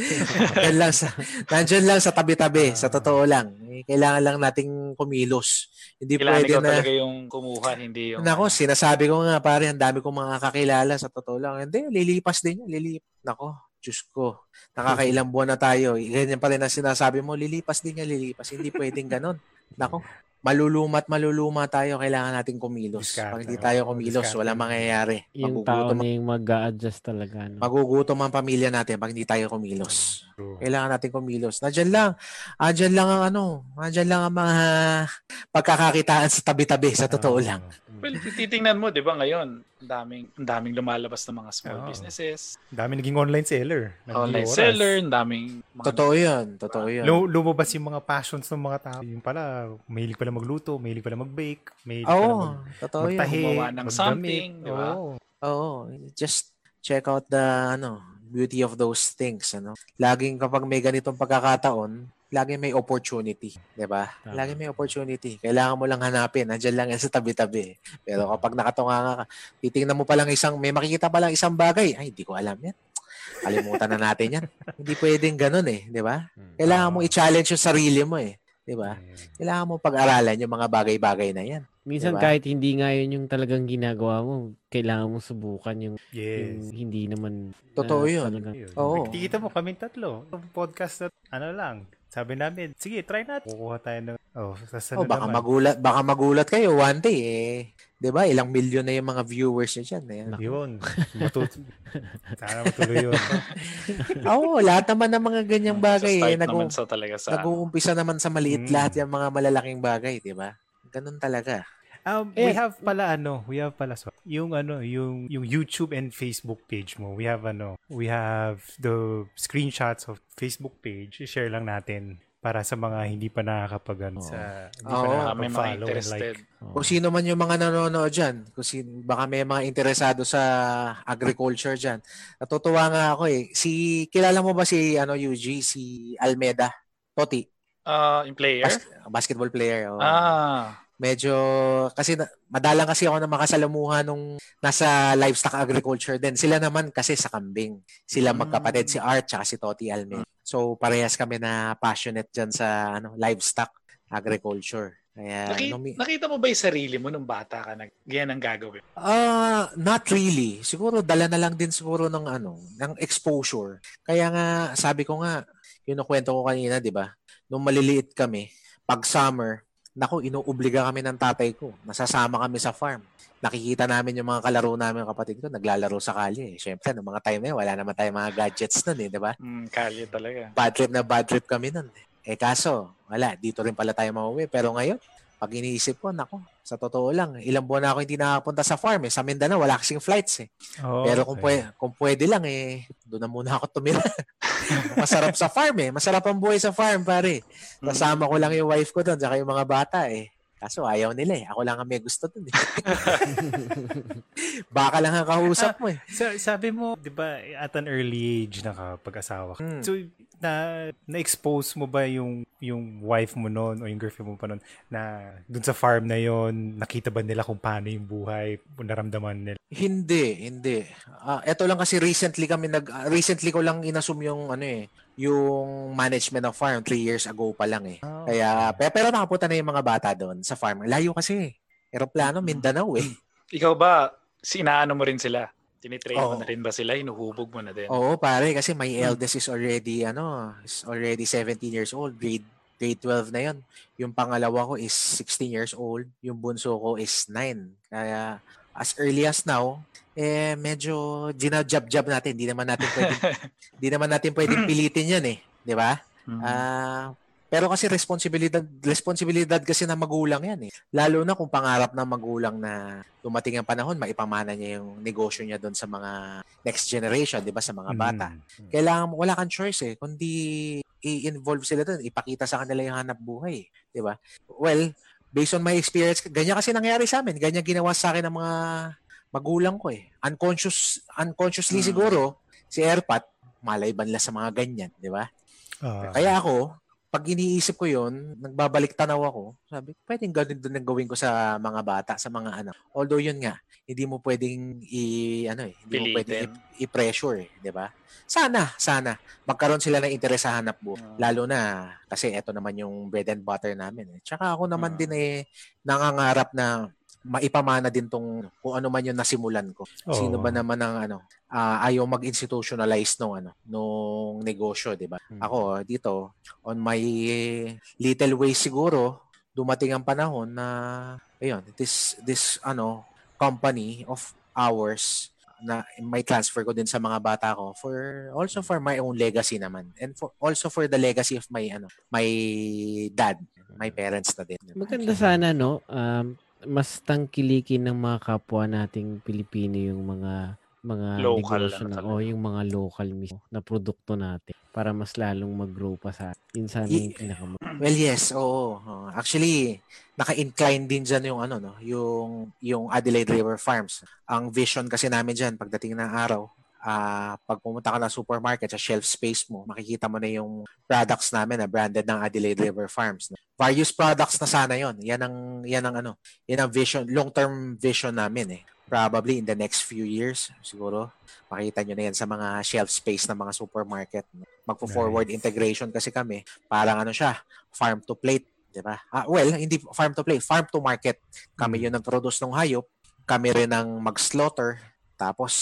Nandiyan lang sa, nandiyan lang sa tabi-tabi. Sa totoo lang. Eh, kailangan lang nating kumilos. Hindi Kailangan pwede na... talaga yung kumuha, hindi yung... Nako, sinasabi ko nga pare, ang dami kong mga kakilala sa totoo lang. Hindi, lilipas din yan. Lilip. Nako, Diyos ko. Nakakailang buwan na tayo. Ganyan pa rin ang sinasabi mo, lilipas din yan, lilipas. Hindi pwedeng ganun. Nako, malulumat, maluluma tayo. Kailangan nating kumilos. Diskarte. Pag hindi tayo kumilos, Diskarte. wala mangyayari. Yung tao Magugutom, na yung mag-a-adjust talaga. No? magugutom ang pamilya natin pag hindi tayo kumilos. True. Kailangan natin kumilos. Nandiyan lang. Andyan lang ang ano. Andyan lang ang mga pagkakakitaan sa tabi-tabi. Sa totoo lang. Well, titingnan mo, di ba ngayon, ang daming, ang daming lumalabas ng mga small Oo. businesses, Dami naging online seller. Naging online oras. seller, ang daming mga Totoo yun. Totoo yun. Lu- lumabas yung mga passions ng mga tao. Yung pala, mahilig pala magluto, mahilig pala mag-bake, mahilig pala Oo. mag- Totoo yun. magtahi, gumawa ng magdamit. something, di ba? Oo. Oo. Just check out the ano beauty of those things. Ano? Laging kapag may ganitong pagkakataon, laging may opportunity. Di ba? Laging may opportunity. Kailangan mo lang hanapin. Nandiyan lang yan sa tabi-tabi. Pero kapag nakatunga ka, titingnan mo pa lang isang, may makikita pa lang isang bagay. Ay, hindi ko alam yan. Kalimutan na natin yan. hindi pwedeng ganun eh. Di ba? Kailangan mo i-challenge yung sarili mo eh. Di ba? Mm. Kailangan mo pag-aralan yung mga bagay-bagay na yan. Minsan Diba? kahit hindi nga yun yung talagang ginagawa mo, kailangan mo subukan yung, Yes. yung hindi naman Totoo na yun. talagang- Yun. Oo. Nakikita mo kami tatlo. Podcast na ano lang. Sabi namin, sige, try natin. Kukuha tayo ng, oh, sa Oh, baka naman. magulat, baka magulat kayo one day eh. 'Di ba? Ilang milyon na yung mga viewers niyo diyan eh. Yun. Matut Sana matuloy yun. Oo, lahat naman ng mga ganyang bagay sa eh. start naman Nag- sa talaga sa ano. nag-uumpisa naman sa maliit Mm. lahat yung mga malalaking bagay, 'di ba? Ganun talaga. Um, Eh, we have pala ano, we have pala so, yung ano, yung yung YouTube and Facebook page mo. We have ano, we have the screenshots of Facebook page. I-share lang natin para sa mga hindi pa nakakapag ano, sa hindi Oo. pa Baka may mga nakakapag-follow and interested. like. Oo. Kung sino man yung mga nanonood diyan, kung sino, baka may mga interesado sa agriculture diyan. Natutuwa nga ako eh. Si kilala mo ba si ano UG si Almeda? Toti, Ah, yung player? bas- basketball player. oo. ah, medyo kasi madalang kasi ako na makasalamuha nung nasa livestock agriculture din. Sila naman kasi sa kambing. Sila Mm. magkapatid si Art at si Toti Alme. So parehas kami na passionate diyan sa ano livestock agriculture. Kaya Naki- nung nakita mo ba yung sarili mo nung bata ka na ganyan ang gagawin? Ah, not really. Siguro dala na lang din siguro ng ano, ng exposure. Kaya nga sabi ko nga, yun ang kwento ko kanina, 'di ba? Nung maliliit kami, pag summer, nako inuobliga kami ng tatay ko. Nasasama kami sa farm. Nakikita namin yung mga kalaro namin kapatid ko, naglalaro sa kalye. Eh. Siyempre, noong mga time na yun, wala naman tayong mga gadgets nun eh, di ba? Hmm, kalye talaga. Bad trip na bad trip kami nun. Eh kaso, wala, dito rin pala tayo mauwi. Pero ngayon, pag iniisip ko, nako, sa totoo lang, ilang buwan na ako hindi nakapunta sa farm eh. Sa Mindanao, wala kasing flights eh. Oh, Pero kung, pwede, kung pwede lang eh, doon na muna ako tumira. Masarap sa farm eh. Masarap ang buhay sa farm, pare. Kasama ko lang yung wife ko doon, saka yung mga bata eh. Kaso ayaw nila eh. Ako lang ang may gusto dun eh. Baka lang ang kausap mo eh. Sa, sabi mo, 'di ba, at an early age nakapag-asawa ka. Hmm. So na na-expose mo ba yung yung wife mo noon o yung girlfriend mo pa noon na dun sa farm na yon nakita ba nila kung paano yung buhay, naramdaman nila? Hindi, hindi. Ah, eto lang kasi recently kami nag ah, recently ko lang inassume yung ano eh, yung management ng farm three years ago pa lang eh. Kaya pe- pero nakapunta na yung mga bata doon sa farm. Layo kasi. Aeroplano Mindanao eh. Ikaw ba, sinaano mo rin sila? Tinitrain mo Oo. na rin ba sila? Hinuhubog mo na din? Oo, pare, kasi my eldest is already ano, is already 17 years old. Grade grade 12 na 'yon. Yung pangalawa ko is 16 years old. Yung bunso ko is 9. Kaya as early as now, eh medyo ginajab-jab natin. Hindi naman natin pwedeng hindi naman natin pwedeng pilitin 'yan eh, 'di ba? Mm. Ah, pero kasi responsibilidad responsibilidad kasi ng magulang 'yan eh. Lalo na kung pangarap ng magulang na dumating ang panahon maipamana niya yung negosyo niya doon sa mga next generation, 'di ba, sa mga bata. Mm. Kailangan wala kang choice eh kundi i-involve sila doon, ipakita sa kanila yung hanap buhay, 'di ba? Well, based on my experience, ganyan kasi nangyari sa amin, ganyan ginawa sa akin ng mga magulang ko eh. Unconscious unconsciously Mm. siguro si Airpat malay ba nila sa mga ganyan, 'di ba? Ah, Kaya ako, pag iniisip ko yon, nagbabalik tanaw ako, sabi, pwedeng ganun din ang gawin ko sa mga bata, sa mga anak. Although yun nga, hindi mo pwedeng i ano eh, hindi mo Pilitin. pwedeng i- i-pressure eh, 'di ba? Sana, sana magkaroon sila ng interes sa hanap buhay. Ah. Lalo na kasi ito naman yung bread and butter namin. Eh. Tsaka ako naman Ah. din eh nangangarap na maipamana din tong kung ano man yung nasimulan ko. Sino oo. ba naman ang ano, ah, ayaw mag-institutionalize nung ano, nung negosyo, 'di ba? Hmm. Ako dito on my little way siguro dumating ang panahon na ayun, this this ano company of ours na may transfer ko din sa mga bata ko for also for my own legacy naman and for also for the legacy of my ano my dad my parents na din Maganda sana, no? Um, mas tangkilikin ng mga kapwa nating Pilipino yung mga mga Local negosyo na, o yung mga local mismo na produkto natin para mas lalong mag-grow pa sa yun sana yung pinaka Well, yes, oo. Actually, naka-incline din dyan yung ano no, yung yung Adelaide River Farms. Ang vision kasi namin diyan pagdating ng araw, ah pag pumunta ka ng supermarket sa shelf space mo, makikita mo na yung products namin na branded ng Adelaide River Farms. Various products na sana 'yon. Yan ang yan ang ano, yan ang vision, long-term vision namin eh. Probably in the next few years, siguro makita nyo na yan sa mga shelf space ng mga supermarket. Magpo-forward integration kasi kami. Parang ano siya, farm to plate, di ba? Ah, well, hindi farm to plate, farm to market. Kami yung nag-produce ng hayop, kami rin ang mag-slaughter, tapos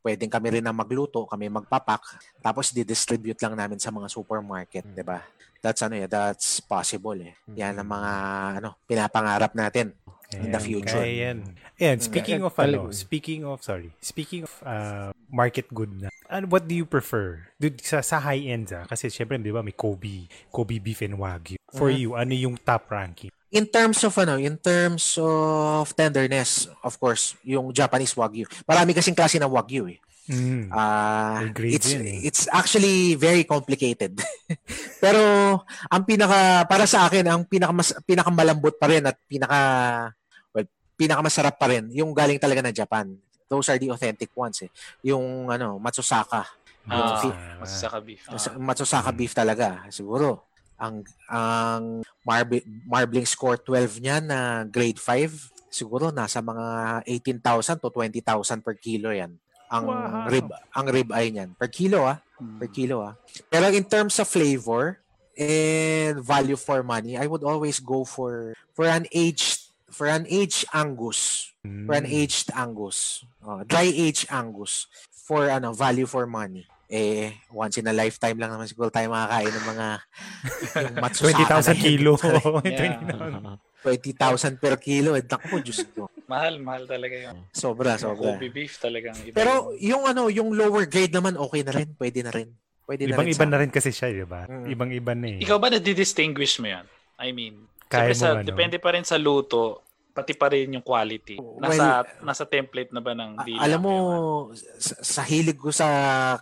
pwedeng kami rin ang magluto, kami magpapak, tapos di-distribute lang namin sa mga supermarket, di ba? That's ano yeah, that's possible eh. Yan ang mga ano, pinapangarap natin. in the Ayan, future. kaya yan. Ayan, speaking of ano, speaking of, sorry, speaking of uh, market good na, ano, what do you prefer? Dude, sa, sa high end ah, kasi syempre, di ba, may Kobe, Kobe beef and Wagyu. For Mhm. you, ano yung top ranking? In terms of ano, in terms of tenderness, of course, yung Japanese Wagyu. Marami kasing klase ng Wagyu eh. Mm. Grades it's yun eh. it's actually very complicated. Pero ang pinaka para sa akin, ang pinaka pinakamalambot pa rin at pinaka well, pinakamasarap pa rin yung galing talaga ng Japan. Those are the authentic ones eh. Yung ano, Matsusaka. Yung Ah, fi- Masasaka beef. Ah. Sa- Matsusaka beef talaga, siguro. Ang ang marble, marbling score 12 niya na grade 5, siguro nasa mga 18,000 to 20,000 per kilo 'yan. Ang Wow. rib ang rib eye niyan per kilo ah, Mm. per kilo ah. Pero in terms of flavor and value for money, I would always go for for an aged for an aged Angus, for an Mm. aged Angus. Oh, dry aged Angus for ano value for money. Eh, once in a lifetime lang naman siguro tayo makakain ng mga yung matsusaka 20,000 na yun. kilo. Yeah. 20,000 per kilo. Eh, naku Diyos ko. Mahal, mahal talaga yun. Sobra, sobra. Kobe beef talagang iba. Pero yung ano, yung lower grade naman, okay na rin. Pwede na rin. Pwede na rin. Ibang-iba na rin kasi siya, di ba? Mm. Ibang-iba na eh. Ikaw ba na-distinguish mo yan? I mean, Kaya siyempre sa, mo, ano? depende pa rin sa luto pati pa rin yung quality. Nasa nasa template na ba ng deal? alam mo, sa, sa hilig ko sa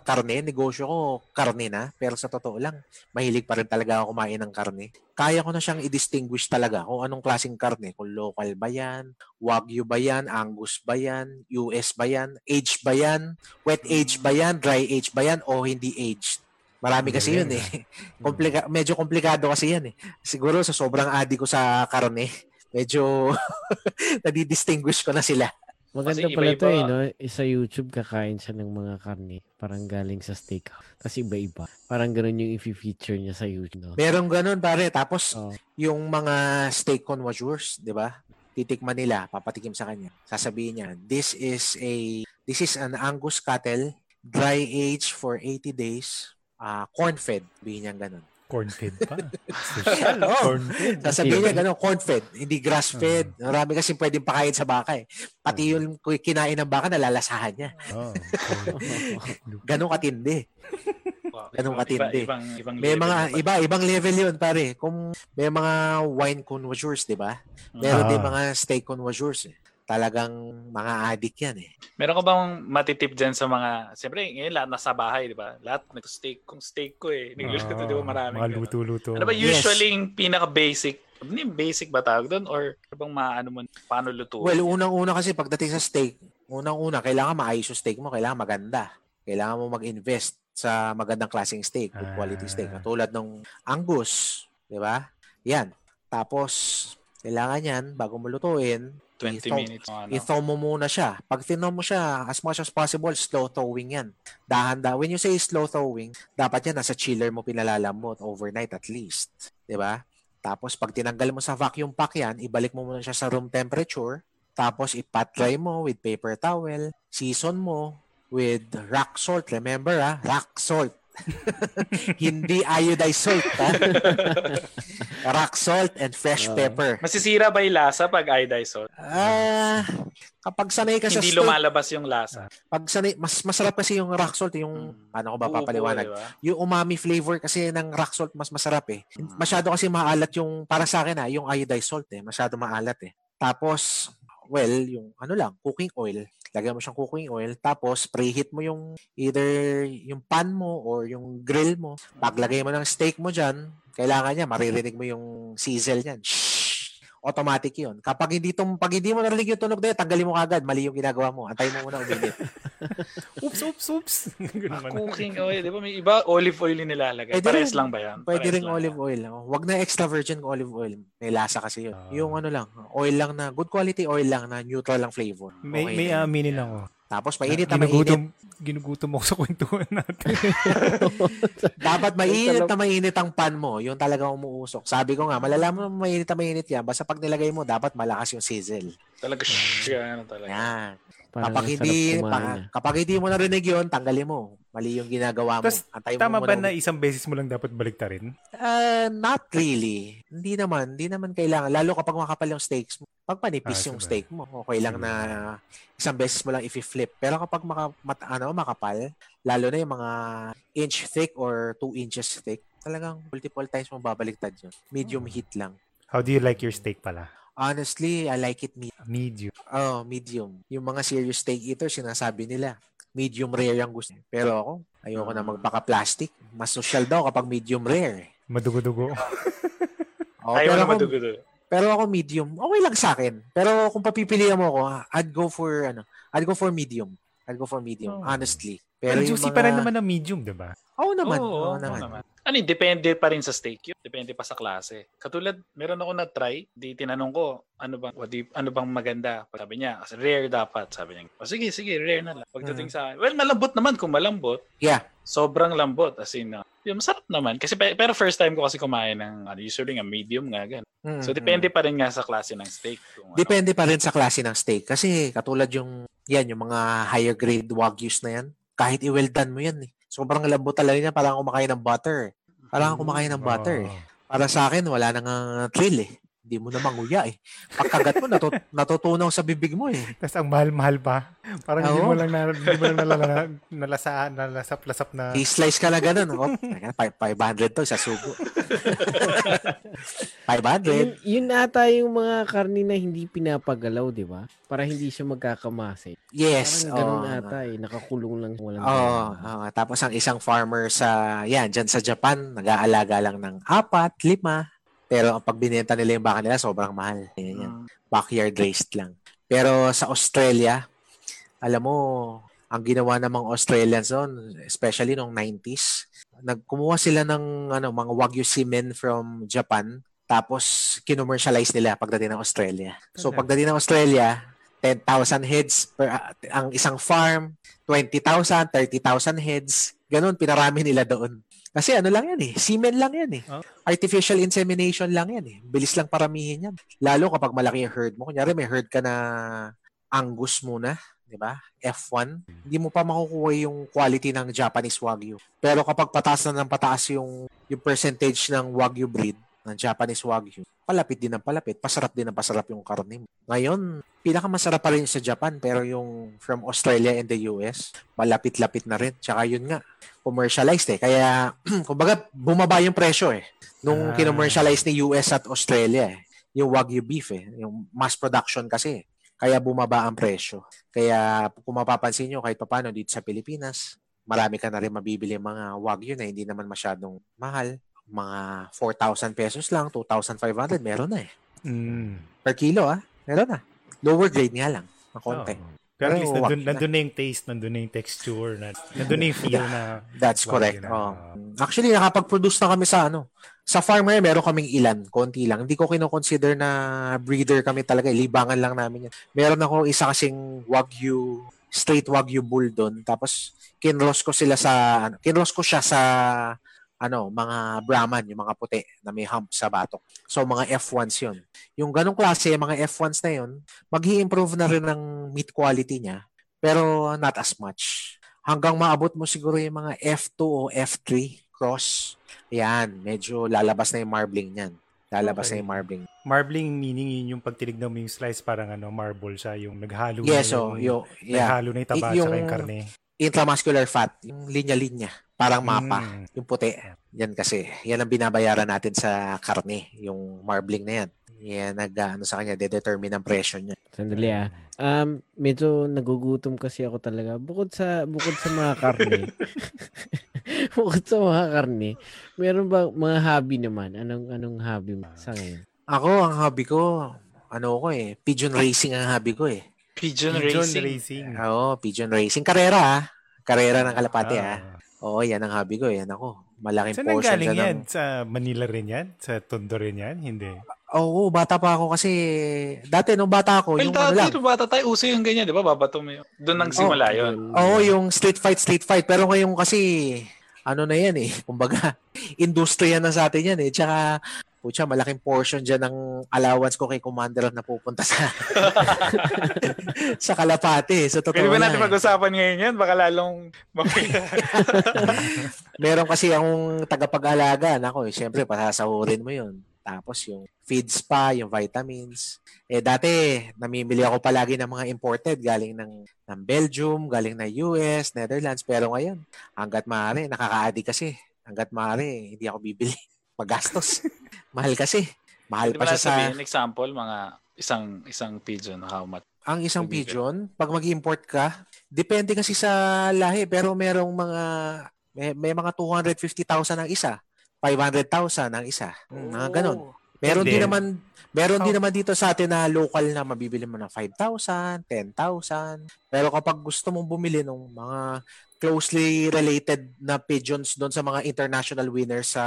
karne, negosyo ko, karne na. Pero sa totoo lang, mahilig pa rin talaga ako kumain ng karne. Kaya ko na siyang i-distinguish talaga kung anong klaseng karne. Kung local ba yan, wagyu ba yan, angus ba yan, US ba yan, aged ba yan, wet aged ba yan, dry aged ba yan, o hindi aged. Marami kasi yun eh. Komplika- medyo komplikado kasi yan eh. Siguro sa sobrang adi ko sa karne, medyo nadidistinguish ko na sila. Maganda Kasi pala to iba-iba. eh, no? Eh, Sa YouTube, kakain siya ng mga karne. Parang galing sa steakhouse. Kasi iba-iba. Parang ganun yung i-feature niya sa YouTube, no? Meron ganun pare. Tapos Oh. yung mga steak connoisseurs, 'di ba? Titikman nila, papatikim sa kanya. Sasabihin niya, this is a this is an Angus cattle dry aged for 80 days, uh, corn fed. Sabihin niya ganun. Corn-fed pa. Social. Oo. Corn-fed. Sasabihin niya ganun, corn fed, hindi grass fed. Marami kasi pwedeng pakain sa baka eh. Pati yung kinain ng baka nalalasahan niya. Oh, Ganun katindi. Ganun iba- katindi. Ibang, ibang May mga iba ibang level 'yun pare. Kung may mga wine connoisseurs, 'di ba? Meron Ah. din mga steak connoisseurs. Eh. Talagang mga addict 'yan eh. Meron ka bang matitip dyan sa mga, siyempre ngayon lahat nasa bahay, di ba? Lahat nag-steak, kung steak ko eh. Nagluluto, di ba marami. Mga luto-luto. Ano ba Yes. usually yung pinaka-basic? Ano yung basic ba tawag doon? Or ano bang maano mo, paano lutuin? Well, unang-una kasi pagdating sa steak, unang-una kailangan maayos yung steak mo, kailangan maganda. Kailangan mo mag-invest sa magandang klaseng steak, good quality Ah. steak. Katulad ng Angus, 'di ba? Yan. Tapos kailangan yan bago mo lutuin, 20 i-thaw- minutes. Ano. I-thaw mo muna siya. Pag tinaw mo siya, as much as possible, slow thawing yan. Dahan-dahan. When you say slow thawing, dapat yan nasa chiller mo pinalalamot overnight at least. ba? Tapos pag tinanggal mo sa vacuum pack yan, ibalik mo muna siya sa room temperature. Tapos ipat dry mo with paper towel. Season mo with rock salt. Remember ah, rock salt. Hindi iodized salt. Ha? rock salt and fresh Ah. pepper. Masisira ba yung lasa pag iodized salt? Ah, kapag sanay ka sa Hindi lumalabas yung lasa. pag sanay, mas masarap kasi yung rock salt, yung, Mm. paano ko ba papaliwanag? di ba? Yung umami flavor kasi ng rock salt mas masarap eh. Masyado kasi maalat yung, para sa akin ah, yung iodized salt eh. Masyado maalat eh. Tapos, well, yung ano lang, cooking oil. Lagyan mo siyang cooking oil. Tapos, preheat mo yung either yung pan mo or yung grill mo. Paglagay mo ng steak mo dyan, kailangan niya, maririnig mo yung sizzle niyan. Shhh! Automatic yun. Kapag hindi, tum, pag hindi mo narinig yung tunog na yun, tanggalin mo kagad. Mali yung ginagawa mo. Antayin mo muna uminit. oops, oops, oops. Man. Cooking oil, di ba? May iba olive oil yung nilalagay. Pwede Pares rin. lang ba yan? Pwede Pares ring lang olive yan. oil. Oh, Wag na extra virgin olive oil. May lasa kasi yun. Ah. yung ano lang, oil lang na, good quality oil lang na neutral lang flavor. May, Okay may na yun. aminin ako. Tapos mainit na mainit. ginugutom, ginugutom ako sa kwentuhan natin. Dapat mainit na mainit ang pan mo. Yung talagang umuusok. Sabi ko nga, malalaman mo mainit na mainit yan. Basta pag nilagay mo, dapat malakas yung sizzle. Talaga siya, ano talaga. Yan. Parang Kapag hindi, pa, ah. kapag hindi mo narinig yun, tanggalin mo. Mali yung ginagawa mo. Antayin mo Tama muna ba na isang beses mo lang dapat baliktarin? Uh, not really. Hindi naman. Hindi naman kailangan. Lalo kapag makapal yung steaks mo. Pag panipis Ah, yung steak mo, okay lang na isang beses mo lang i-flip. Pero kapag maka, mat, ano, makapal, lalo na yung mga inch thick or 2 inches thick, talagang multiple times mo babaliktad yun. Medium heat lang. How do you like your steak pala? Honestly, I like it me- Medium. oh, medium. Yung mga serious steak eaters, sinasabi nila, medium rare yung gusto. Pero ako, ayoko na magpaka-plastic. Mas social daw kapag medium rare. Madugo-dugo. Oh, Ayaw pero na ako, madugo Pero ako medium, okay lang sa akin. Pero kung papipilian mo ako, I'd go for ano, I'd go for medium. I'd go for medium, Oh. honestly. Pero, Pero, yung juicy mga... pa rin naman ang medium, di ba? Oo naman. Oo, Oo, oo naman. naman. Ano depende pa rin sa steak yun. Depende pa sa klase. Katulad, meron ako na-try, di tinanong ko, ano bang, what do you- ano bang maganda? Sabi niya, "As rare dapat. Sabi niya, oh, sige, sige, rare na lang. Pagdating sa akin, well, malambot naman kung malambot. Yeah. Sobrang lambot. As in, uh, yun, masarap naman. Kasi, pe- pero first time ko kasi kumain ng, ano, usually nga medium nga, gan. Mm, So, mm. depende pa rin nga sa klase ng steak. Kung, ano. Depende pa rin sa klase ng steak. Kasi katulad yung, yan, yung mga higher grade wagyus na yan, kahit i-well done mo yan eh. Sobrang lambot talaga niya, parang kumakain ng butter. eh. Parang kumakain ng butter eh. Para sa akin, wala nang thrill eh. Hindi mo na manguya eh. Pagkagat mo, natut- natutunaw sa bibig mo eh. Tapos ang mahal-mahal pa. Parang hindi Oo. mo lang, na, hindi mo lang nalala, nalasa, nalasap-lasap na. I-slice ka na ganun. Oh, teka, fi- 500 to sa sugo. 500. Yun, yun ata yung mga karni na hindi pinapagalaw, di ba? Para hindi siya magkakamase. Yes. Parang ganun oh. ata eh. Nakakulong lang walang galaw. oo. tapos ang isang farmer sa, yan, dyan sa Japan, nag-aalaga lang ng apat, lima. Pero ang pagbinenta nila yung baka nila, sobrang mahal. Yan, yan. Mm. Backyard raised lang. Pero sa Australia, alam mo, ang ginawa ng mga Australians doon, especially noong 90s, nagkumuha sila ng ano, mga Wagyu semen from Japan, tapos kinommercialize nila pagdating ng Australia. So pagdating ng Australia, 10,000 heads per ah, ang isang farm, 20,000, 30,000 heads. Ganun, pinarami nila doon. Kasi ano lang yan eh, semen lang yan eh. Oh. Artificial insemination lang yan eh. Bilis lang paramihin yan. Lalo kapag malaki yung herd mo. Kunyari may herd ka na Angus muna, di ba? F1. Hindi mo pa makukuha yung quality ng Japanese Wagyu. Pero kapag pataas na ng pataas yung, yung percentage ng Wagyu breed, ng Japanese Wagyu, palapit din ng palapit, pasarap din ng pasarap yung karne mo. Ngayon, pinakamasarap pa rin sa Japan, pero yung from Australia and the US, malapit-lapit na rin. Tsaka yun nga, commercialized eh. Kaya, kumbaga, bumaba yung presyo eh. Nung Ah. kinommercialize ni US at Australia eh. Yung Wagyu beef eh. Yung mass production kasi. Kaya bumaba ang presyo. Kaya kung mapapansin nyo, kahit papano dito sa Pilipinas, marami ka na rin mabibili mga Wagyu na hindi naman masyadong mahal. Mga 4,000 pesos lang, 2,500, meron na eh. Mm. Per kilo ah, meron na. Lower grade nga lang, na konti. Oo. Pero at least Pero nandun, nandun na yung taste, nandun na yung texture, na, nandun na yung feel na That's correct. na. Oh. Actually, nakapag-produce na kami sa ano. Sa farmer, meron kaming ilan, konti lang. Hindi ko kino-consider na breeder kami talaga. Libangan lang namin yan. Meron ako isa kasing Wagyu, straight Wagyu bull doon. Tapos, kinross ko sila sa, ano, kinross ko siya sa, ano, mga Brahman, yung mga puti na may hump sa batok. So, mga F1s yun. Yung ganong klase, mga F1s na yun, mag improve na rin ng meat quality niya, pero not as much. Hanggang maabot mo siguro yung mga F2 o F3 cross. Yan, medyo lalabas na yung marbling niyan. Lalabas Okay. na yung marbling. marbling meaning yun yung pag tinignan mo yung slice parang ano marble siya yung naghalo Yes, na so, yung, yo, yeah. naghalo na yung taba Y- yung, yung- yung karne. Intramuscular fat, yung linya-linya, parang mapa, Mm. yung puti. Yan kasi, yan ang binabayaran natin sa karne, yung marbling na yan. Yan, nag, ano sa kanya, de-determine ang presyo niya. Sandali ah. Um, medyo nagugutom kasi ako talaga. Bukod sa bukod sa mga karne. bukod sa mga karne, meron ba mga hobby naman? Anong anong hobby mo sa ngayon? Ako, ang hobby ko, ano ko eh, pigeon racing ang hobby ko eh. Pigeon, Pigeon racing. racing. Oo, pigeon racing. Karera ah. Karera ng kalapate ah. Ah. Oo, yan ang hobby ko. Yan ako. Malaking Saan portion galing dyan yan? ng- Sa Manila rin yan? Sa Tondo rin yan? Hindi. Oo, bata pa ako kasi dati nung bata ako, Well, yung ano dati, lang. nung bata tayo, uso yung ganyan, di ba? Babato mo yun. Doon nang simula yun. Oo, yung street fight, street fight. Pero ngayon kasi, ano na yan eh. Kumbaga, industriya na sa atin yan eh. Tsaka, putya, malaking portion dyan ng allowance ko kay Commander na pupunta sa sa Kalapate. So, totoo Pwede ba na natin eh. pag-usapan ngayon yan? Baka lalong. Meron kasi akong tagapag-alaga. Nako, eh, syempre, pasasahurin mo yun. Tapos yung feeds pa, yung vitamins. Eh dati, namimili ako palagi ng mga imported galing ng, ng Belgium, galing ng US, Netherlands. Pero ngayon, hanggat maaari, nakaka-addict kasi. Hanggat maaari, hindi ako bibili. Magastos. Mahal kasi. Mahal Pwede pa siya sa... sabihin, example, mga isang isang pigeon, how much? Ang isang pigeon, pag mag-import ka, depende kasi sa lahi, pero merong mga may, may mga 250,000 ang isa, 500,000 ang isa. Hmm, mga ganun. Meron din naman meron din how- naman dito sa atin na local na mabibili mo ng 5,000, 10,000. Pero kapag gusto mong bumili ng mga closely related na pigeons doon sa mga international winners sa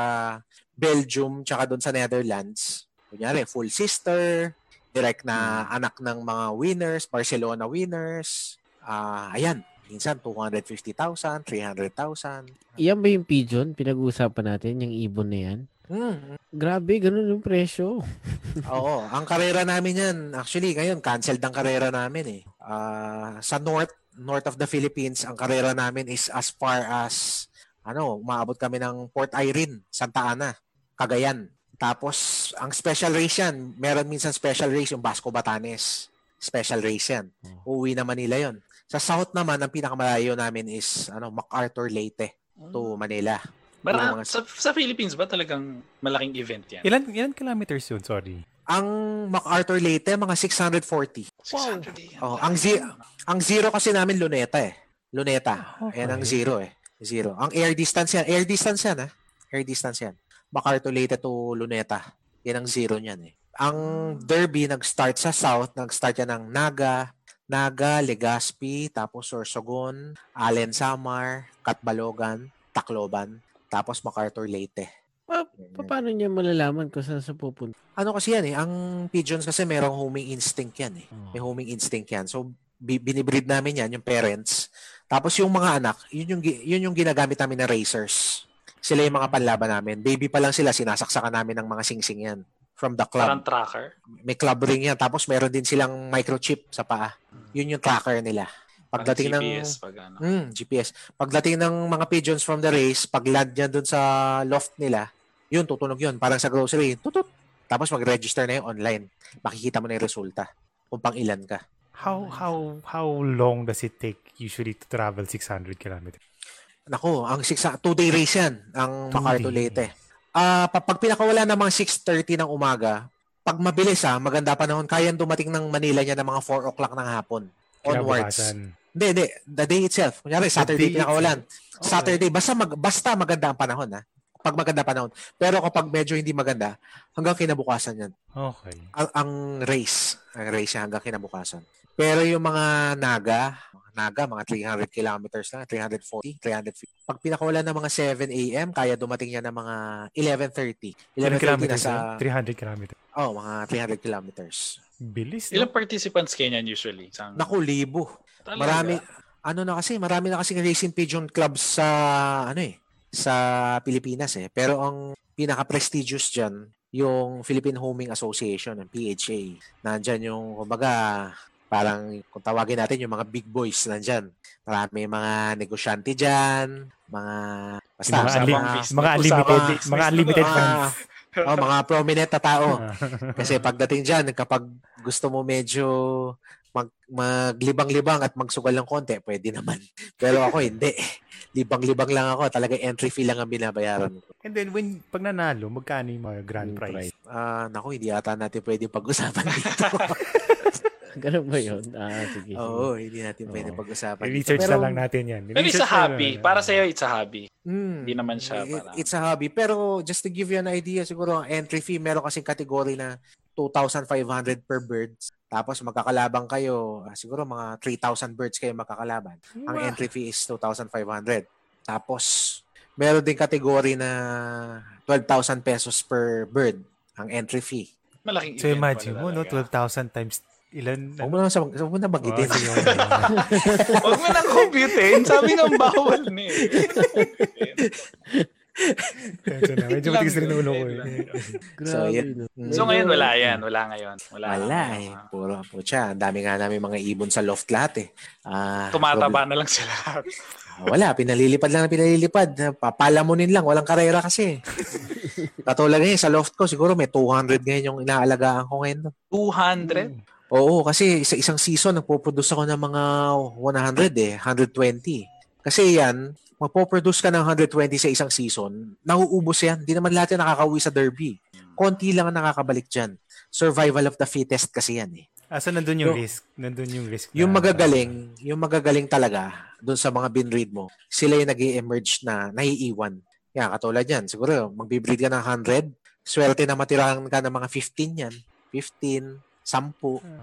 Belgium tsaka doon sa Netherlands, kunyari full sister, direct na anak ng mga winners, Barcelona winners. Ah, ayan, minsan 250,000, 300,000. Iyan ba yung pigeon? Pinag-uusapan natin, yung ibon na yan? Hmm, Grabe, ganun yung presyo. Oo, ang karera namin yan, actually ngayon canceled ang karera namin eh. Ah, sa north, north of the Philippines, ang karera namin is as far as ano, umaabot kami ng Port Irene, Santa Ana, Cagayan. Tapos, ang special race yan, meron minsan special race yung Basco Batanes. Special race yan. Uuwi na Manila yon. Sa South naman, ang pinakamalayo namin is ano MacArthur Leyte to Manila. Mara- mga- sa, sa Philippines ba talagang malaking event yan? Ilan, ilan kilometers yun? Sorry. Ang MacArthur Leyte, mga 640. 600 Oh, ang zi- ang zero kasi namin Luneta eh. Luneta. Ayan ang zero eh. Zero. Ang air distance yan. Air distance yan ah. Air distance yan. MacArthur Leyte to Luneta. Yan ang zero niyan eh. Ang Derby nag-start sa south, nag-start yan ng Naga, Naga, Legazpi, tapos Sorsogon, Allen Samar, Katbalogan, Tacloban, tapos MacArthur Leyte. Pa- pa- paano niya malalaman kung saan sa pupunta? Ano kasi yan eh, ang pigeons kasi merong homing instinct yan eh. Oh. May homing instinct yan. So, bi- binibreed namin yan, yung parents. Tapos yung mga anak, yun yung, yun yung ginagamit namin na racers. Sila yung mga panlaban namin. Baby pa lang sila, sinasaksakan namin ng mga singsing yan. From the club. Parang tracker. May club ring yan. Tapos meron din silang microchip sa paa. Yun yung tracker nila. Pagdating ng... GPS pag ano. Mm, GPS. Pagdating ng mga pigeons from the race, pag land yan dun sa loft nila, yun, tutunog yun. Parang sa grocery, tutut. Tapos mag-register na yun online. Makikita mo na yung resulta kung pang ilan ka. How how how long does it take usually to travel 600 kilometers? Nako, ang six, two-day race yan, ang day. Leyte. Ah, pa- pag pinakawala ng mga 6.30 ng umaga, pag mabilis ha, maganda panahon, kayang dumating ng Manila niya ng mga 4 o'clock ng hapon. Onwards. Kinabukasan. Hindi, hindi. The day itself. Kunyari, Saturday day pinakawalan. itself. Saturday, basta, mag, basta maganda ang panahon, ha? Pag maganda panahon. Pero kapag medyo hindi maganda, hanggang kinabukasan yan. Okay. Ang, ang race. Ang race yan hanggang kinabukasan. Pero yung mga naga, mga naga, mga 300 kilometers lang, 340, 350. Pag pinakawalan ng mga 7 a.m., kaya dumating yan ng mga 11.30. Ilan 11.30 kilometers nasa, yun? 300 kilometers. oh, mga 300 kilometers. Bilis, Ilang no? participants kayo niyan usually? Isang, Naku, libo. Talaga? Marami, ano na kasi, marami na kasi racing pigeon clubs sa, ano eh, sa Pilipinas eh. Pero ang pinaka-prestigious dyan, yung Philippine Homing Association, ang PHA. Nandyan yung, kumbaga, parang kung tawagin natin yung mga big boys nandyan. Marami mga negosyante dyan, mga, basta, mga, sa unli- mga- mga Usama- unlimited, mga unlimited ah. oh, mga prominent na tao. Kasi pagdating dyan, kapag gusto mo medyo mag, maglibang-libang at magsugal ng konti, pwede naman. Pero ako hindi. Libang-libang lang ako. Talaga entry fee lang ang binabayaran ko. And then, when, pag nanalo, magkano yung mga grand prize? Ah, naku, hindi ata natin pwede pag-usapan dito. Ganun ba yun? Ah, sige. Oo, hindi natin pwede Oo. pag-usapan. I-research na lang natin yan. Pero it's a hobby. lang. Para sa'yo, it's a hobby. Mm, Hindi naman siya it- parang- It's a hobby. Pero just to give you an idea, siguro ang entry fee, meron kasing category na 2,500 per birds. Tapos magkakalabang kayo, ah, siguro mga 3,000 birds kayo magkakalaban. Ang Wow. entry fee is 2,500. Tapos, meron din category na 12,000 pesos per bird ang entry fee. Malaking So imagine mo, no? talaga. 12,000 times ilan? Huwag mo na, sa, huwag mo na. Oh, yung, Huwag mo nang computein. Sabi nga bawal na eh. Medyo na. Medyo matigas rin ulo ko. eh. So, yun. So ngayon wala yan. Wala ngayon. Wala, Wala eh. Puro, putya. Ang dami nga namin mga ibon sa loft lahat eh. Ah, Tumataba na lang sila. Ah, Wala, pinalilipad lang na pinalilipad. Papalamunin lang, walang karera kasi. Katulad ngayon, sa loft ko, siguro may 200 ngayon yung inaalagaan ko ngayon. 200? Oo, kasi sa isang season, nagpo-produce ako ng mga 100 eh, 120. Kasi yan, magpo-produce ka ng 120 sa isang season, nauubos yan. Hindi naman lahat yan nakakauwi sa derby. Konti lang ang nakakabalik dyan. Survival of the fittest kasi yan eh. Ah, so nandun yung Yung- risk. Nandun yung risk. Yung na- magagaling, yung magagaling talaga doon sa mga binread mo, sila yung nag emerge na naiiwan. Yan, katulad yan. Siguro, magbibreed ka ng 100, swerte na matirahan ka ng mga 15 yan. 15, 10.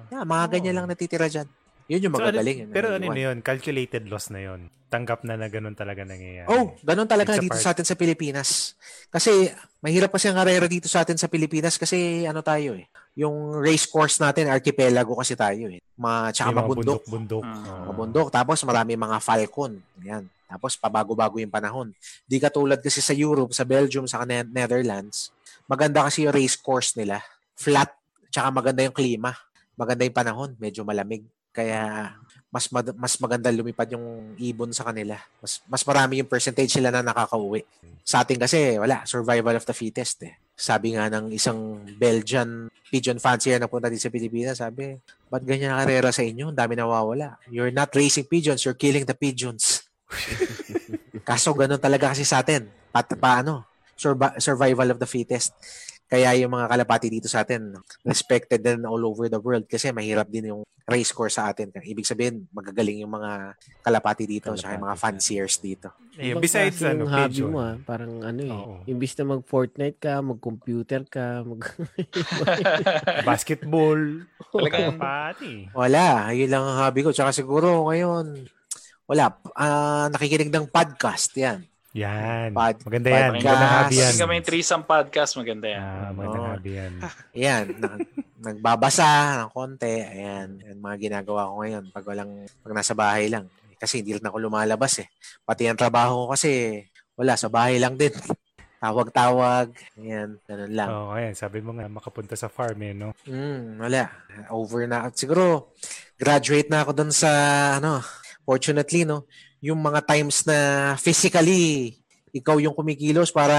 Yan, mga ganyan lang natitira dyan. Yun yung So, magagaling. yung pero ano na yun? Calculated loss na yun. Tanggap na na ganun talaga nangyayari. Oh, ganun talaga It's dito part. sa atin sa Pilipinas. Kasi mahirap kasi ang karera dito sa atin sa Pilipinas kasi ano tayo eh. Yung race course natin, archipelago kasi tayo eh. Ma, tsaka May mga mabundok. bundok-bundok. Mm. Oo. Mabundok. Tapos marami mga falcon. Yan. Tapos pabago-bago yung panahon. Di katulad kasi sa Europe, sa Belgium, sa Ne- Netherlands, maganda kasi yung race course nila. Flat. Tsaka maganda yung klima. maganda yung panahon, medyo malamig. Kaya mas mad- mas maganda lumipad yung ibon sa kanila. Mas mas marami yung percentage sila na nakakauwi. Sa atin kasi wala, survival of the fittest eh. Sabi nga ng isang Belgian pigeon fancier na punta dito sa Pilipinas, sabi, ba't ganyan ang karera sa inyo? Ang dami nawawala. You're not raising pigeons, you're killing the pigeons. Kaso ganun talaga kasi sa atin. Pat, paano? Survi- survival of the fittest. Kaya yung mga kalapati dito sa atin, respected din all over the world kasi mahirap din yung race course sa atin. Ibig sabihin, magagaling yung mga kalapati dito Kalapati sa mga fanciers dito. Ayun, Ibang besides ano, yung hobby mo ah. Parang ano eh. Oo. Imbis na mag-Fortnite ka, mag-computer ka, mag... Basketball. Talagang- Pati. Wala, yun lang ang hobby ko. Tsaka siguro ngayon, wala, ah, nakikinig ng podcast, yan. Yan. Pod- Maganda yan. podcast. Magandang hobby yan. Mo yung threesome podcast, maganda yan. Ah, magandang Oo. hobby yan. Ayan, na- nagbabasa ng konti. Ayan, yan mga ginagawa ko ngayon pag walang, pag nasa bahay lang. Kasi hindi rin ako lumalabas eh. Pati ang trabaho ko kasi, wala, sa bahay lang din. Tawag-tawag. Ayan, ganun lang. Oo, ayan. Sabi mo nga, makapunta sa farm eh, no? Hmm, wala. Over na. Siguro, graduate na ako dun sa, ano, fortunately, no, yung mga times na physically, ikaw yung kumikilos para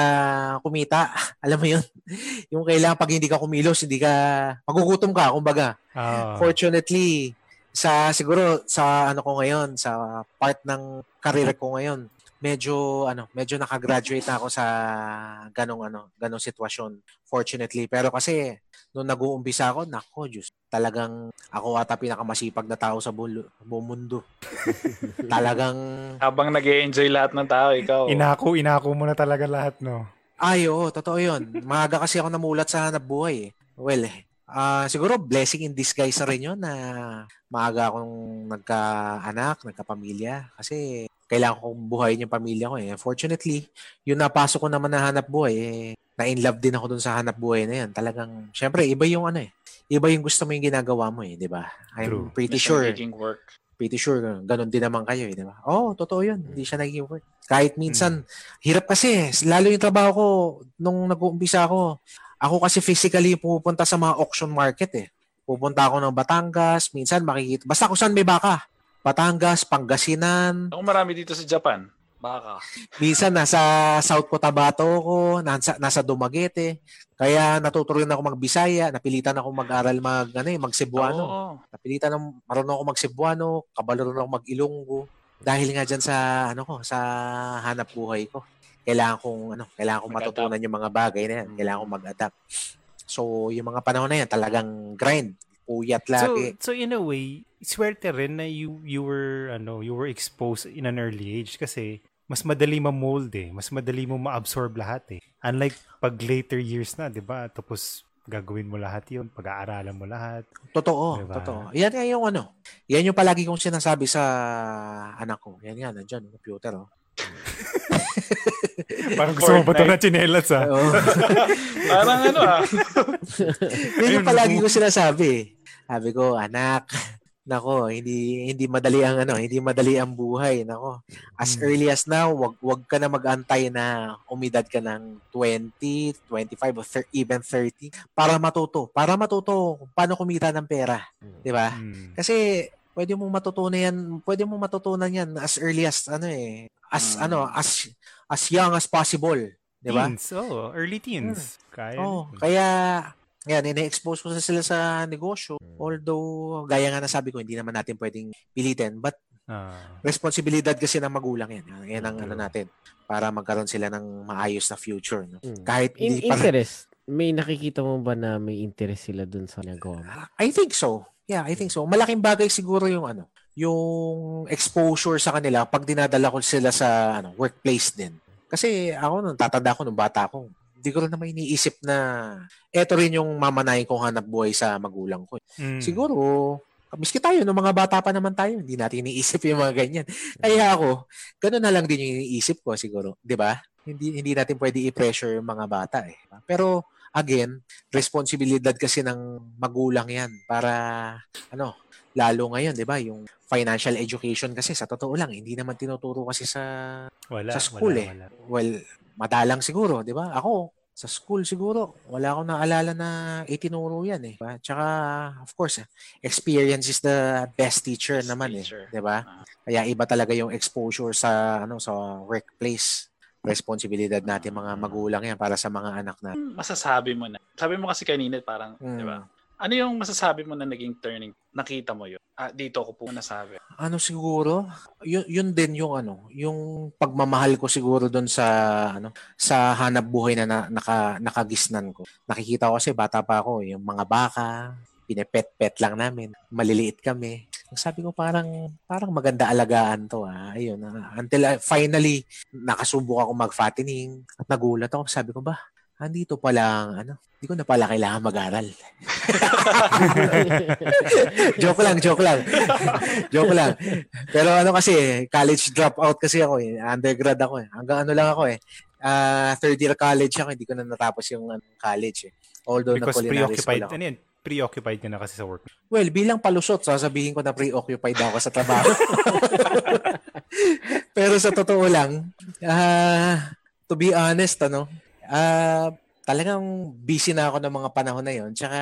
kumita. Alam mo yun? Yung kailangan pag hindi ka kumilos, hindi ka, magugutom ka, kumbaga. Ah, Fortunately, sa siguro sa ano ko ngayon, sa part ng career ko ngayon, medyo ano, medyo nakagraduate na ako sa ganong ano, ganong sitwasyon. Fortunately, pero kasi nung nag-uumpisa ako, nako, Diyos, talagang ako ata pinakamasipag na tao sa bulo, buong mundo. talagang Habang nag enjoy lahat ng tao, ikaw. inako, inako mo na talaga lahat, no? Ay, oo, totoo yun. Maaga kasi ako namulat sa hanap buhay. eh. Well, ah siguro blessing in disguise na rin yun na maaga akong nagka-anak, nagka-pamilya. Kasi kailangan kong buhayin yung pamilya ko eh. Fortunately, yung napasok ko naman na hanap buhay, eh, na-in love din ako dun sa hanap buhay na yan. Talagang, syempre, iba yung ano eh. Iba yung gusto mo yung ginagawa mo eh, di ba? I'm True. pretty Mission sure work. pretty sure ganun din naman kayo, eh, di ba? Oo, oh, totoo yun. Hindi siya naging work. Kahit minsan, hirap kasi. Lalo yung trabaho ko, nung nag-uumpisa ako, ako kasi physically pupunta sa mga auction market eh. Pupunta ako ng Batangas, minsan makikita. Basta kung saan may baka. Batangas, Pangasinan, Ako marami dito sa Japan. Baka. minsan nasa South Cotabato ko, nasa, nasa Dumaguete. Kaya natuturuan ako magbisaya, napilitan ako mag-aral mag, ano, eh, mag-Cebuano. Oo. Napilitan ng marunong ako mag-Cebuano, kabalo rin ako mag-Ilonggo. Dahil nga diyan sa ano ko, sa hanap buhay ko. Kailangan kong ano, kailangan kong Mag-adapt. matutunan yung mga bagay na yan. Mm. Kailangan kong mag-adapt. So, yung mga panahon na yan, talagang grind. Puyat So, lagi. so in a way, swerte rin na you, you were, ano, you were exposed in an early age kasi mas madali ma-mold eh. Mas madali mo ma-absorb lahat eh. Unlike pag later years na, di ba? Tapos gagawin mo lahat yun, pag-aaralan mo lahat. Totoo, Diba? totoo. Yan nga yung ano. Yan yung palagi kong sinasabi sa anak ko. Yan yan, nandiyan, yung computer. Oh. Parang gusto mo ba ito na chinelas ah? Oo. Parang ano ah. Yan yung palagi no. ko sinasabi. Sabi ko, anak, nako, hindi hindi madali ang ano, hindi madali ang buhay, nako. As Mm. early as now, wag wag ka na mag-antay na umidad ka ng 20, 25 or thir- even 30 para matuto. Para matuto kung paano kumita ng pera, 'di ba? Hmm. Kasi pwede mo matutunan yan, pwede mo matutunan yan as early as ano eh, as ano, as as young as possible, 'di ba? Teens, oh, early teens. Kaya. Oh, kaya yan, ine-expose ko sa sila sa negosyo. Although, gaya nga na sabi ko, hindi naman natin pwedeng pilitin. But, Ah. responsibilidad kasi ng magulang yan. Yan ang ano True. natin. Para magkaroon sila ng maayos na future. No? Mm. Kahit In hindi pa... interest, may nakikita mo ba na may interest sila dun sa ginagawa mo? I think so. Yeah, I think so. Malaking bagay siguro yung ano, yung exposure sa kanila pag dinadala ko sila sa ano, workplace din. Kasi ako nung tatanda ko nung bata ko, hindi ko rin naman iniisip na eto rin yung mamanayin kong hanap buhay sa magulang ko. Mm. Siguro, miski tayo, nung mga bata pa naman tayo, hindi natin iniisip yung mga ganyan. Kaya ako, gano'n na lang din yung iniisip ko siguro. 'di ba? Hindi, hindi natin pwede i-pressure yung mga bata eh. Pero, again, responsibilidad kasi ng magulang yan para, ano, lalo ngayon, 'di ba? Yung financial education kasi sa totoo lang, hindi naman tinuturo kasi sa wala, sa school wala, eh. wala. well, madalang siguro, 'di ba? Ako, Sa school siguro, wala akong naalala na itinuro yan eh. Diba? Tsaka, of course, experience is the best teacher Best naman teacher. eh. 'Di ba? Ah. Kaya iba talaga yung exposure sa ano sa workplace. Responsibilidad natin mga magulang yan para sa mga anak na. Ano masasabi mo na? Sabi mo kasi kanina parang, Mm. di ba? Ano yung masasabi mo na naging turning? Nakita mo yun? Ah, dito ko po nasabi. Ano siguro? Yun, yun din yung ano, yung pagmamahal ko siguro doon sa ano, sa hanap buhay na, na naka, nakagisnan ko. Nakikita ko kasi bata pa ako, yung mga baka, pinepet-pet lang namin. Maliliit kami. Sabi ko parang parang maganda alagaan to ah. Ayun. ah. until I- finally nakasubok ako mag-fattening at nagulat ako. Sabi ko ba, andito pa lang ano, hindi ko na pala kailangan mag-aral. joke lang, joke lang. joke lang. Pero ano kasi, college dropout kasi ako eh. Undergrad ako eh. Hanggang ano lang ako eh. Ah, third year college ako, hindi ko na natapos yung ano, college eh. Although na Because culinary school ako. ano yun, preoccupied ka na kasi sa work. Well, bilang palusot, sasabihin ko na preoccupied ako sa trabaho. Pero sa totoo lang, ah, to be honest, ano, ah, talagang busy na ako ng mga panahon na yon. Tsaka,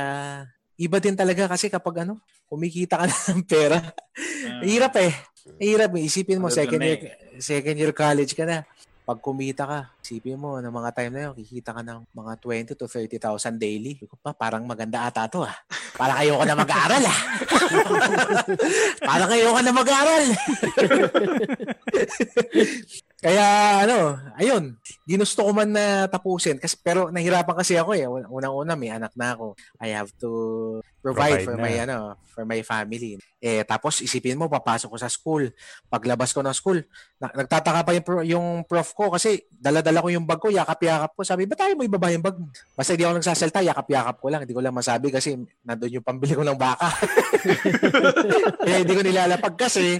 iba din talaga kasi kapag ano, kumikita ka na ng pera. Ah. Hirap eh. Hirap eh. Isipin mo, Ano second na year, second year college ka na. Pag kumita ka, isipin mo, ng mga time na yun, kikita ka ng mga 20 to 30,000 daily. Pa, parang maganda ata to ah. Parang ayoko na mag-aaral ah. parang ayoko na mag-aaral. Kaya ano, ayun, ginusto ko man na tapusin kasi pero nahirapan kasi ako eh. Unang-una may anak na ako. I have to provide, Provide for na. my ano, for my family. Eh tapos isipin mo papasok ko sa school. Paglabas ko ng school, na- nagtataka pa yung, pro- yung prof ko kasi dala-dala ko yung bag ko, yakap-yakap ko. Sabi, tayo mo ibaba yung bag? Basta hindi ako nagsasalta, yakap-yakap ko lang. Hindi ko lang masabi kasi nandun yung pambili ko ng baka. Kaya hindi ko nilalapag kasi,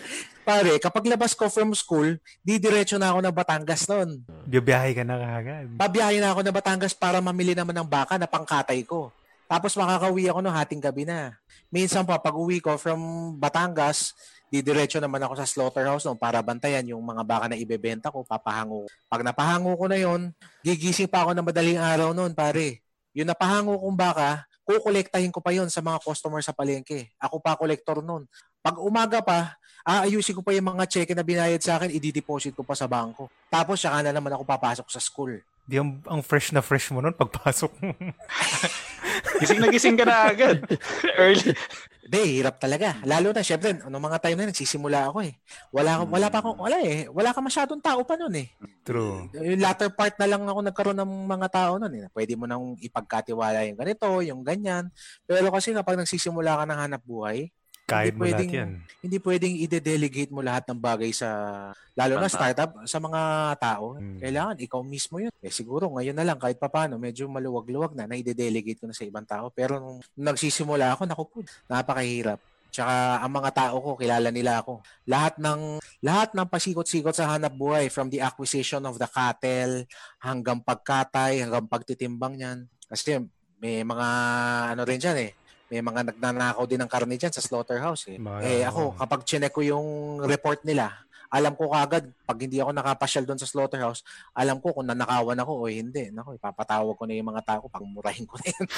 pare, kapag labas ko from school, didiretso na ako ng Batangas noon. Biyabiyahe ka na kagad. Babiyahe na ako ng Batangas para mamili naman ng baka na pangkatay ko. Tapos makakauwi ako no hating gabi na. Minsan pa, pag uwi ko from Batangas, didiretso naman ako sa slaughterhouse no, para bantayan yung mga baka na ibebenta ko, papahango. Pag napahango ko na yon, gigising pa ako ng madaling araw noon, pare. Yung napahango kong baka, kukolektahin ko pa yon sa mga customer sa palengke. Ako pa kolektor noon. Pag umaga pa, aayusin ko pa yung mga cheque na binayad sa akin, i-deposit ko pa sa bangko. Tapos, saka na naman ako papasok sa school. Di ang, ang fresh na fresh mo nun pagpasok mo. Gising na gising ka na agad. Early. Hindi, hirap talaga. Lalo na, syempre, ano mga time na yun, nagsisimula ako eh. Wala, Hmm. wala pa ako, wala eh. Wala ka masyadong tao pa nun eh. True. Yung latter part na lang ako nagkaroon ng mga tao nun eh. Pwede mo nang ipagkatiwala yung ganito, yung ganyan. Pero kasi kapag nagsisimula ka ng hanap buhay, Kahit Hindi mo lahat pwedeng- yan. hindi pwedeng i-delegate mo lahat ng bagay sa, lalo na startup, sa mga tao. Hmm. Kailangan ikaw mismo yun. Eh siguro ngayon na lang kahit papano, medyo maluwag-luwag na, na i-delegate ko na sa ibang tao. Pero nung nagsisimula ako, naku po, napakahirap. Tsaka ang mga tao ko, kilala nila ako. Lahat ng lahat ng pasikot-sikot sa hanap buhay from the acquisition of the cattle hanggang pagkatay, hanggang pagtitimbang niyan. Kasi may mga ano rin dyan eh. May mga nagnanakaw din ng karne dyan sa slaughterhouse eh. Mga- eh ako, kapag chinek ko yung report nila, alam ko kagad, pag hindi ako nakapasyal doon sa slaughterhouse, alam ko kung nanakawan ako o hindi. Nako, ipapatawag ko na yung mga tao, pangmurahin ko na yun.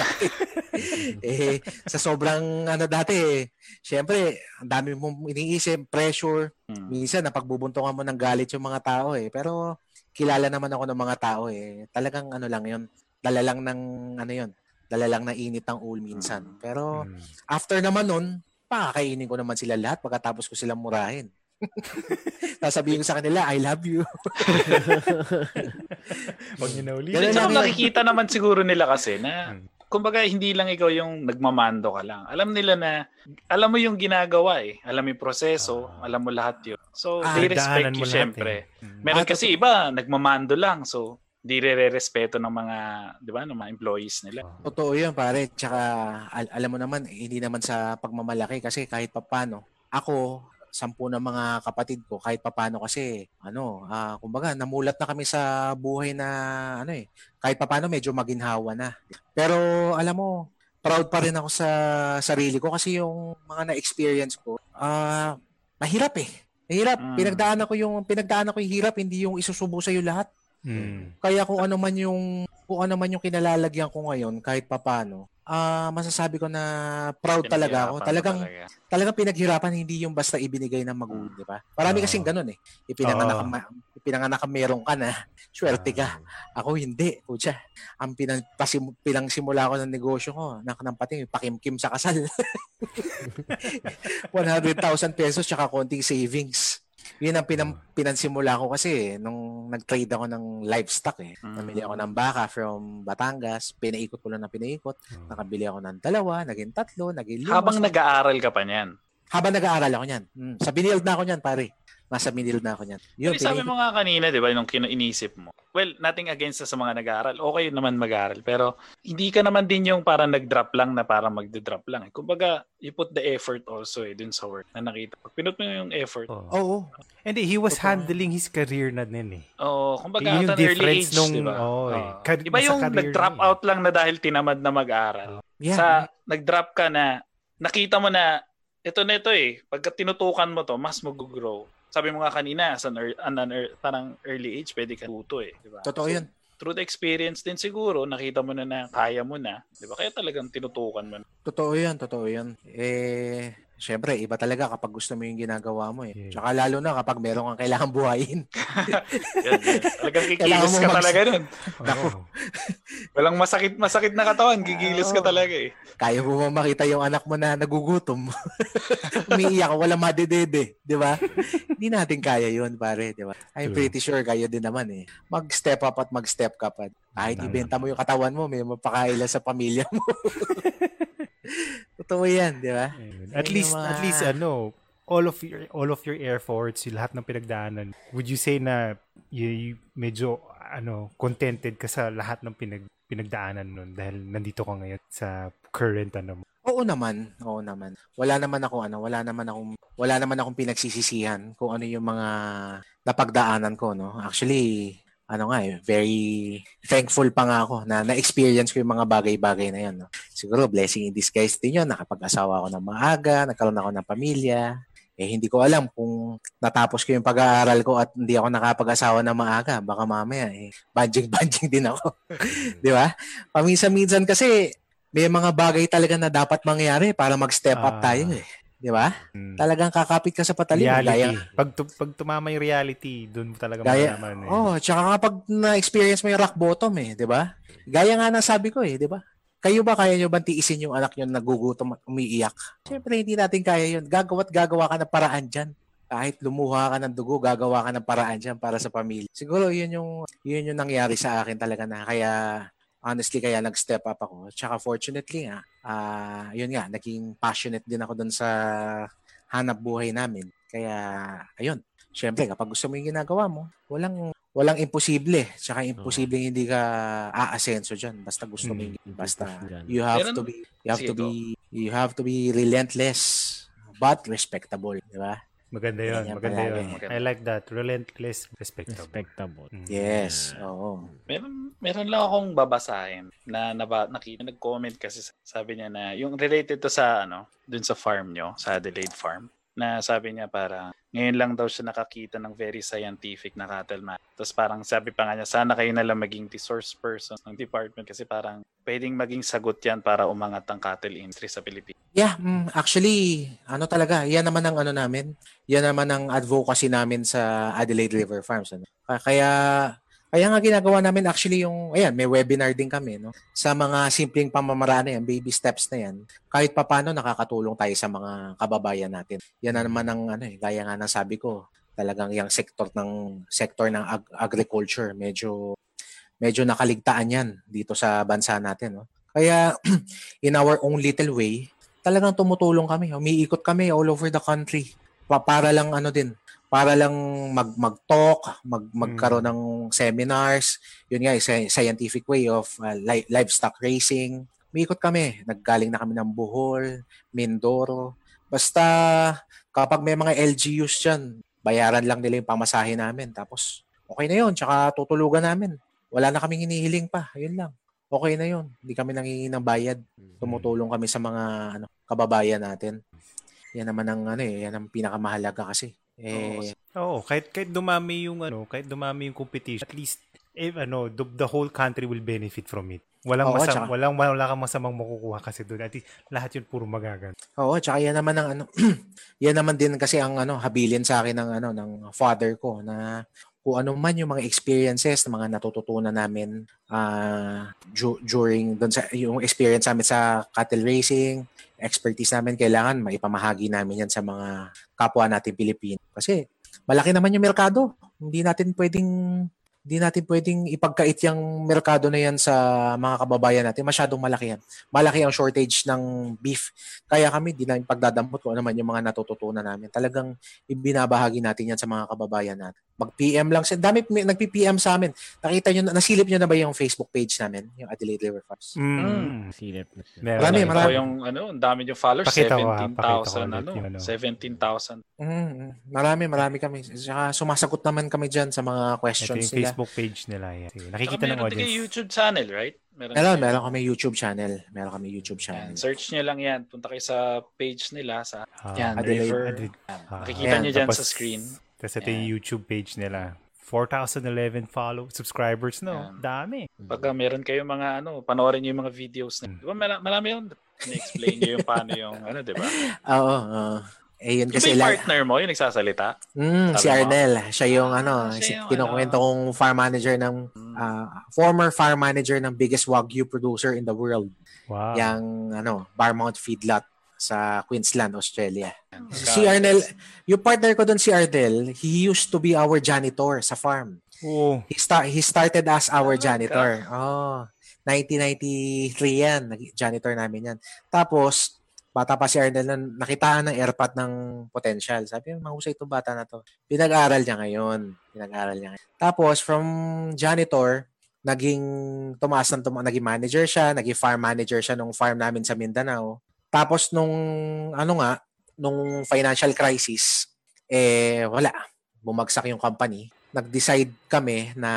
eh, sa sobrang ano dati, eh, syempre, ang dami mong iniisip, pressure, Hmm. minsan napagbubuntungan mo ng galit yung mga tao eh. Pero kilala naman ako ng mga tao eh. Talagang ano lang yun, dala lang ng ano yun, dala lang ng init ng ulo minsan. Pero Mm. after naman nun, pakakainin ko naman sila lahat pagkatapos ko silang murahin. Sasabihin ko sa kanila, I love you. Huwag niyo na ulit. Ganun lang makikita naman siguro nila kasi na Hmm. kumbaga hindi lang ikaw yung nagmamando ka lang. Alam nila na alam mo yung ginagawa eh. Alam mo yung proseso, Ah. alam mo lahat yun. So Ah, they respect you syempre. eh. Mm. Meron Ah, kasi iba nagmamando lang. So di re-respeto ng mga, 'di ba, ng mga employees nila. Totoo yun, pare. Tsaka, al- alam mo naman, hindi naman sa pagmamalaki kasi kahit papano, ako, sampu ng mga kapatid ko, kahit papano kasi, ano, ah, kumbaga, namulat na kami sa buhay na, ano eh, kahit papano medyo maginhawa na. Pero, alam mo, proud pa rin ako sa sarili ko kasi yung mga na-experience ko, ah, mahirap eh. Mahirap. Mm. Pinagdaan ako yung, pinagdaan ako yung hirap, hindi yung isusubo sa'yo lahat. Mm. Kaya kung ano man yung kung ano man yung kinalalagyan ko ngayon kahit papano, ah masasabi ko na proud talaga ako. Talagang talaga. talagang pinaghirapan hindi yung basta ibinigay ng magulang, di ba? Marami Oo. kasing ganun eh. Ipinanganak ka, ma- ipinanganak ka meron ka na. Swerte ka. Ako hindi. Pucha. Ang pinang, pasim, pinangsimula ko ng negosyo ko, nak ng pati, pakimkim sa kasal. 100,000 pesos tsaka konting savings. Yun ang pinam, pinansimula ko kasi eh, nung nag-trade ako ng livestock eh. Mm. Namili ako ng baka from Batangas, pinaikot ko lang na pinaikot. Nakabili ako ng dalawa, naging tatlo, naging lima. Habang nag-aaral ka pa niyan. Habang nag-aaral ako niyan. Mm. Sa binild na ako niyan, pare. Nasa binild na ako niyan. Yun, Kasi sabi mo nga kanina, di ba, nung inisip mo. Well, nothing against sa mga nag-aaral. Okay naman mag-aaral. Pero hindi ka naman din yung parang nag-drop lang na parang magde-drop lang. Eh. Kumbaga, you put the effort also eh, dun sa work na nakita. Pag pinut mo yung effort, Oo. Oo. Hindi, he was Totoo. handling his career na din eh. Oo, kumbaga Yun yung at an early age, nung- di ba? oo, eh. Kar- Iba yung nag-drop eh. out lang na dahil tinamad na mag-aral. Yeah. Sa nag-drop ka na, nakita mo na, ito na ito eh, pagka tinutukan mo to, mas mag-grow. Sabi mo nga kanina, as an, ear- an, an parang early age, pwede ka tuto eh. Di ba? Totoo So, yun. Through the experience din siguro, nakita mo na na kaya mo na. Di ba? Kaya talagang tinutukan mo. Totoo yan, totoo yan. Eh, syempre, iba talaga kapag gusto mo yung ginagawa mo eh. Yeah. Tsaka lalo na kapag meron kang kailangan buhayin. Yan, yan. Talagang kikilos ka mag- talaga nun. Oo. Walang masakit masakit na katawan, gigilos ka Oo. talaga eh. Kaya mo makita yung anak mo na nagugutom? Umiiyak, wala madedede, di ba? Hindi natin kaya yun, pare, di ba? I'm True. pretty sure kayo din naman eh. Mag-step up at mag-step ka pa. Kahit ibenta mo yung katawan mo, may mapakaila sa pamilya mo. Totoo yan, di ba? Ayun. Ayun At least, yung at least ano, all of your all of your efforts, yung lahat ng pinagdaanan, would you say na you, you medyo ano, contented ka sa lahat ng pinag pinagdaanan nun dahil nandito ka ngayon sa current ano mo. Oo naman, oo naman. Wala naman ako ano, wala naman akong wala naman akong pinagsisisihan kung ano yung mga napagdaanan ko, no. Actually, ano nga eh, very thankful pa nga ako na na-experience ko yung mga bagay-bagay na yan. No? Siguro blessing in disguise din yun. Nakapag-asawa ako ng maaga, nagkaroon ako ng pamilya. Eh, hindi ko alam kung natapos ko yung pag-aaral ko at hindi ako nakapag-asawa ng maaga. Baka mamaya, eh, banjing-banjing din ako. Di ba? Paminsan-minsan kasi, may mga bagay talaga na dapat mangyari para mag-step up Ah. tayo eh. Di ba? Mm. Talagang kakapit ka sa patalim. reality. Gaya, Pag, tu- pag tumama yung reality, doon mo talaga Gaya- malalaman. Eh. oh, tsaka kapag na-experience mo yung rock bottom eh, di ba? Gaya nga na sabi ko eh, di ba? Kayo ba kaya nyo ba tiisin yung anak nyo na nagugutom at umiiyak? Siyempre, hindi natin kaya yun. Gagawa't gagawa ka ng paraan dyan. Kahit lumuha ka ng dugo, gagawa ka ng paraan dyan para sa pamilya. Siguro yun yung, yun yung nangyari sa akin talaga na kaya honestly kaya nag-step up ako. Tsaka fortunately nga, ah yun nga, naging passionate din ako dun sa hanap buhay namin. Kaya, ayun. Siyempre, kapag gusto mo yung ginagawa mo, walang walang imposible. Tsaka imposible hindi ka aasenso diyan basta gusto mo Mm, yung basta dyan. you have Meron- to be you have to be you have to be relentless but respectable, di ba? Maganda yun. Ganyan Maganda palagi. yun. Maganda. I like that. Relentless, respectable. Respectable. Mm. Yes. Oo. Meron, meron lang akong babasahin na naba, nakita, nag-comment kasi sa- sabi niya na yung related to sa ano, dun sa farm nyo, sa Adelaide Farm, na sabi niya para ngayon lang daw siya nakakita ng very scientific na cattle man. Tapos parang sabi pa nga niya, sana kayo na lang maging resource person ng department kasi parang pwedeng maging sagot yan para umangat ang cattle industry sa Pilipinas. Yeah, mm, actually, ano talaga, yan naman ang ano namin. Yan naman ang advocacy namin sa Adelaide River Farms. Ano? Ka- Kaya, kaya nga ginagawa namin actually yung, ayan, may webinar din kami, no? Sa mga simpleng pamamaraan na yan, baby steps na yan, kahit papano nakakatulong tayo sa mga kababayan natin. Yan na naman ang, ano eh, gaya nga ng sabi ko, talagang yung sector ng, sector ng ag- agriculture, medyo, medyo nakaligtaan yan dito sa bansa natin, no? Kaya, in our own little way, talagang tumutulong kami. Umiikot kami all over the country. Pa- para lang ano din, para lang mag mag-talk, mag magkaroon ng seminars. Yun nga, sci- scientific way of uh, li- livestock racing. Umiikot kami. Naggaling na kami ng Bohol, Mindoro. Basta kapag may mga LGUs dyan, bayaran lang nila yung pamasahe namin. Tapos, okay na yun. Tsaka tutulugan namin. Wala na kaming hinihiling pa. Yun lang. Okay na yun. Hindi kami nangingi ng bayad tumutulong kami sa mga ano kababayan natin. Yan naman ang ano eh, yan ang pinakamahalaga kasi. Eh, Oo, kahit kahit dumami yung ano, kahit dumami yung competition, at least if ano, the, the whole country will benefit from it. Walang Oo, masam, tsaka- walang wala kang masamang makukuha kasi doon. At least, lahat yun puro magagan. Oo, tsaka yan naman ang ano, yan naman din kasi ang ano, habilin sa akin ng ano ng father ko na kung ano man yung mga experiences na mga natututunan namin du- during doon sa yung experience namin sa cattle racing, expertise namin kailangan maipamahagi namin yan sa mga kapwa natin Pilipino. Kasi malaki naman yung merkado. Hindi natin pwedeng hindi natin pwedeng ipagkait yung merkado na yan sa mga kababayan natin. Masyadong malaki yan. Malaki ang shortage ng beef. Kaya kami, di namin pagdadampot kung ano man yung mga natututunan namin. Talagang ibinabahagi natin yan sa mga kababayan natin. Mag-PM lang. siya. Dami nagpi-PM sa amin. Nakita nyo, na- nasilip nyo na ba yung Facebook page namin? Yung Adelaide River Farms? Mm. Silip siya. Meron. Marami, Ito marami. yung ano, ang dami yung followers, Pakita ko, ha. Pakita ko 17,000 ulit ano, ano. 17,000. Mm, marami, marami kami. Saka sumasagot naman kami dyan sa mga Ito questions yung nila. Facebook page nila. Yan. Sige, nakikita ng meron audience. YouTube channel, right? Meron, Meron, kayo. meron kami YouTube channel. Meron kami YouTube Yan, channel. search nyo lang yan. Punta kayo sa page nila sa Ah, yan, Adelaide- River. Adelaide. Yan. Ah. Makikita Ayan, nyo dyan tapos- sa screen. Tapos ito yung. YouTube page nila. 4,011 follow subscribers, no? Yan. Dami. Pagka meron kayo mga ano, panoorin nyo yung mga videos na. Di ba marami yun? Na-explain nyo yung paano yung ano, di ba? Oo, oo. Eh, yun Kasi yung partner mo, yung nagsasalita. Mm, si Sabi mo? Arnel. Siya yung ano, Ah, siya si, yung kinukwento ano. kong farm manager ng ah, former farm manager ng biggest wagyu producer in the world. Wow. Yang ano, Barmount Feedlot sa Queensland, Australia. Pagka- Si Arnel, yung partner ko doon si Arnel, he used to be our janitor sa farm. Oo. He start he started as our Ah, janitor. Oh, 1993 yan, janitor namin yan. Tapos bata pa si Arnel na nakitaan ng airpot ng potential. Sabi, mahusay itong bata na to. Pinag-aral niya ngayon. Pinag-aral niya ngayon. Tapos from janitor, naging tumaas ng tuma- naging manager siya, naging farm manager siya nung farm namin sa Mindanao. Tapos nung ano nga, nung financial crisis, eh wala. Bumagsak yung company. Nag-decide kami na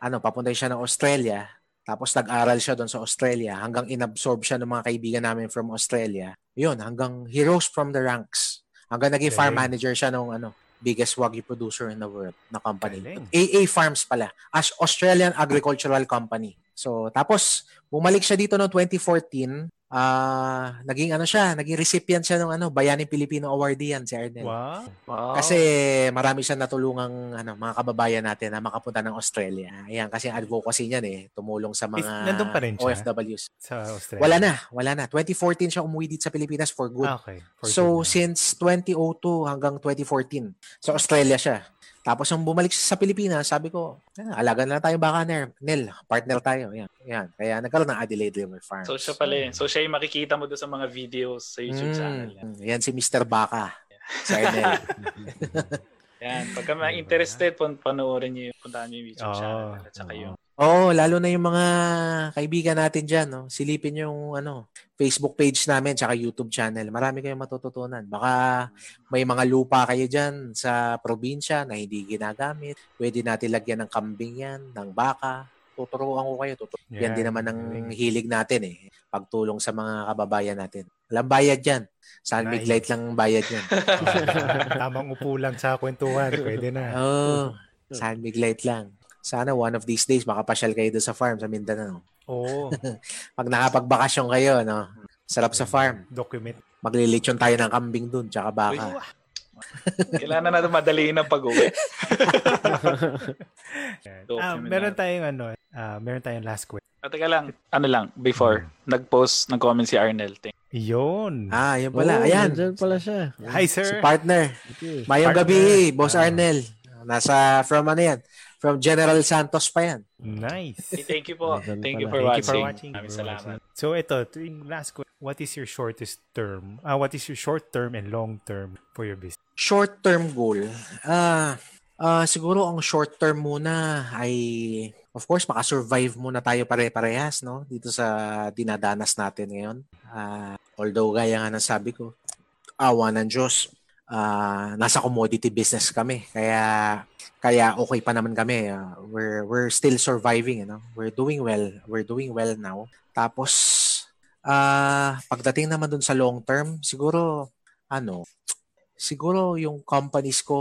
ano, papunta siya ng Australia. Tapos nag-aral siya doon sa Australia hanggang inabsorb siya ng mga kaibigan namin from Australia. Yun, hanggang he rose from the ranks. Hanggang naging farm Galing. manager siya ng ano, biggest wagyu producer in the world na company. Galing. AA Farms pala, as Australian Agricultural Company. So, tapos bumalik siya dito noong 2014. Ah, naging ano siya, naging recipient siya ng ano, Bayaning Pilipino Awardee yan si Arnel. Wow. Wow. Kasi marami siya natulungang ano, mga kababayan natin na makapunta ng Australia. Ayan, kasi advocacy niyan eh, tumulong sa mga Is- nandun pa rin siya? OFWs. Sa Australia. Wala na, wala na. 2014 siya umuwi dito sa Pilipinas for good. Ah, okay. For so, good since 2002 hanggang 2014, sa Australia siya. Tapos nung bumalik siya sa Pilipinas, sabi ko, ah, alaga na lang tayo baka, Ner. Nel, partner tayo. Yan, yan. Kaya nagkaroon ng Adelaide River Farms. So siya pala eh. So siya yung makikita mo doon sa mga videos sa YouTube Mm, channel. Yan. yan si Mr. Baka. Arnel. Yan. Pagka mga interested, pun panoorin niyo yung puntahan niyo yung YouTube Oo. channel. At saka yung Oo, oh, lalo na yung mga kaibigan natin dyan, no? Silipin yung ano, Facebook page namin tsaka YouTube channel. Marami kayong matututunan. Baka may mga lupa kayo dyan sa probinsya na hindi ginagamit. Pwede natin lagyan ng kambing yan, ng baka. Tuturuan ko kayo. Tuturo. Yan Yeah, din naman ang hilig natin eh. Pagtulong sa mga kababayan natin. Walang bayad yan. San Nice. Light lang bayad yan. Tamang upo lang sa kwentuhan. Pwede na. Oo. San Light lang. Sana one of these days makapasyal kayo doon sa farm sa Mindanao. Oo. Pag nakapagbakasyon kayo, no? Sarap sa farm. Document. Maglilitsyon tayo ng kambing dun, tsaka baka. Kailangan na madaliin ang pag-uwi. Document Ah, meron tayong ano, ah, meron tayong last question. At teka lang, ano lang, before, nag-post, nag-comment si Arnel. Ting. Yun. Ah, yun pala. Oo, Ayan. nandyan pala siya. Hi, Si sir. partner. Okay. Mayong Partner. gabi, Boss Ah. Arnel. Nasa, from ano yan? From General Santos pa yan. Nice. Hey, thank you po. Thank you for Thank you watching. for watching. Maraming salamat. So ito, yung last question. What is your shortest term? Ah, what is your short term and long term for your business? Short-term goal. Ah, ah, siguro ang short-term muna ay, of course, makasurvive muna tayo pare-parehas, no? Dito sa dinadanas natin ngayon. Ah, although, gaya nga ng sabi ko, awa ng Diyos, ah, nasa commodity business kami. Kaya, kaya okay pa naman kami. Ah, we're, we're still surviving, you know? We're doing well. We're doing well now. Tapos, ah, pagdating naman dun sa long term, siguro, ano, siguro yung companies ko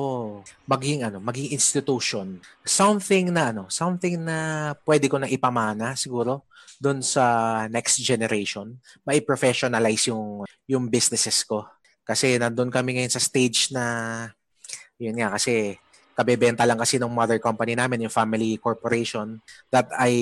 maging ano, maging institution. Something na ano, something na pwede ko na ipamana siguro doon sa next generation. Mai professionalize yung yung businesses ko. Kasi nandun kami ngayon sa stage na yun nga kasi kabebenta lang kasi ng mother company namin, yung family corporation that I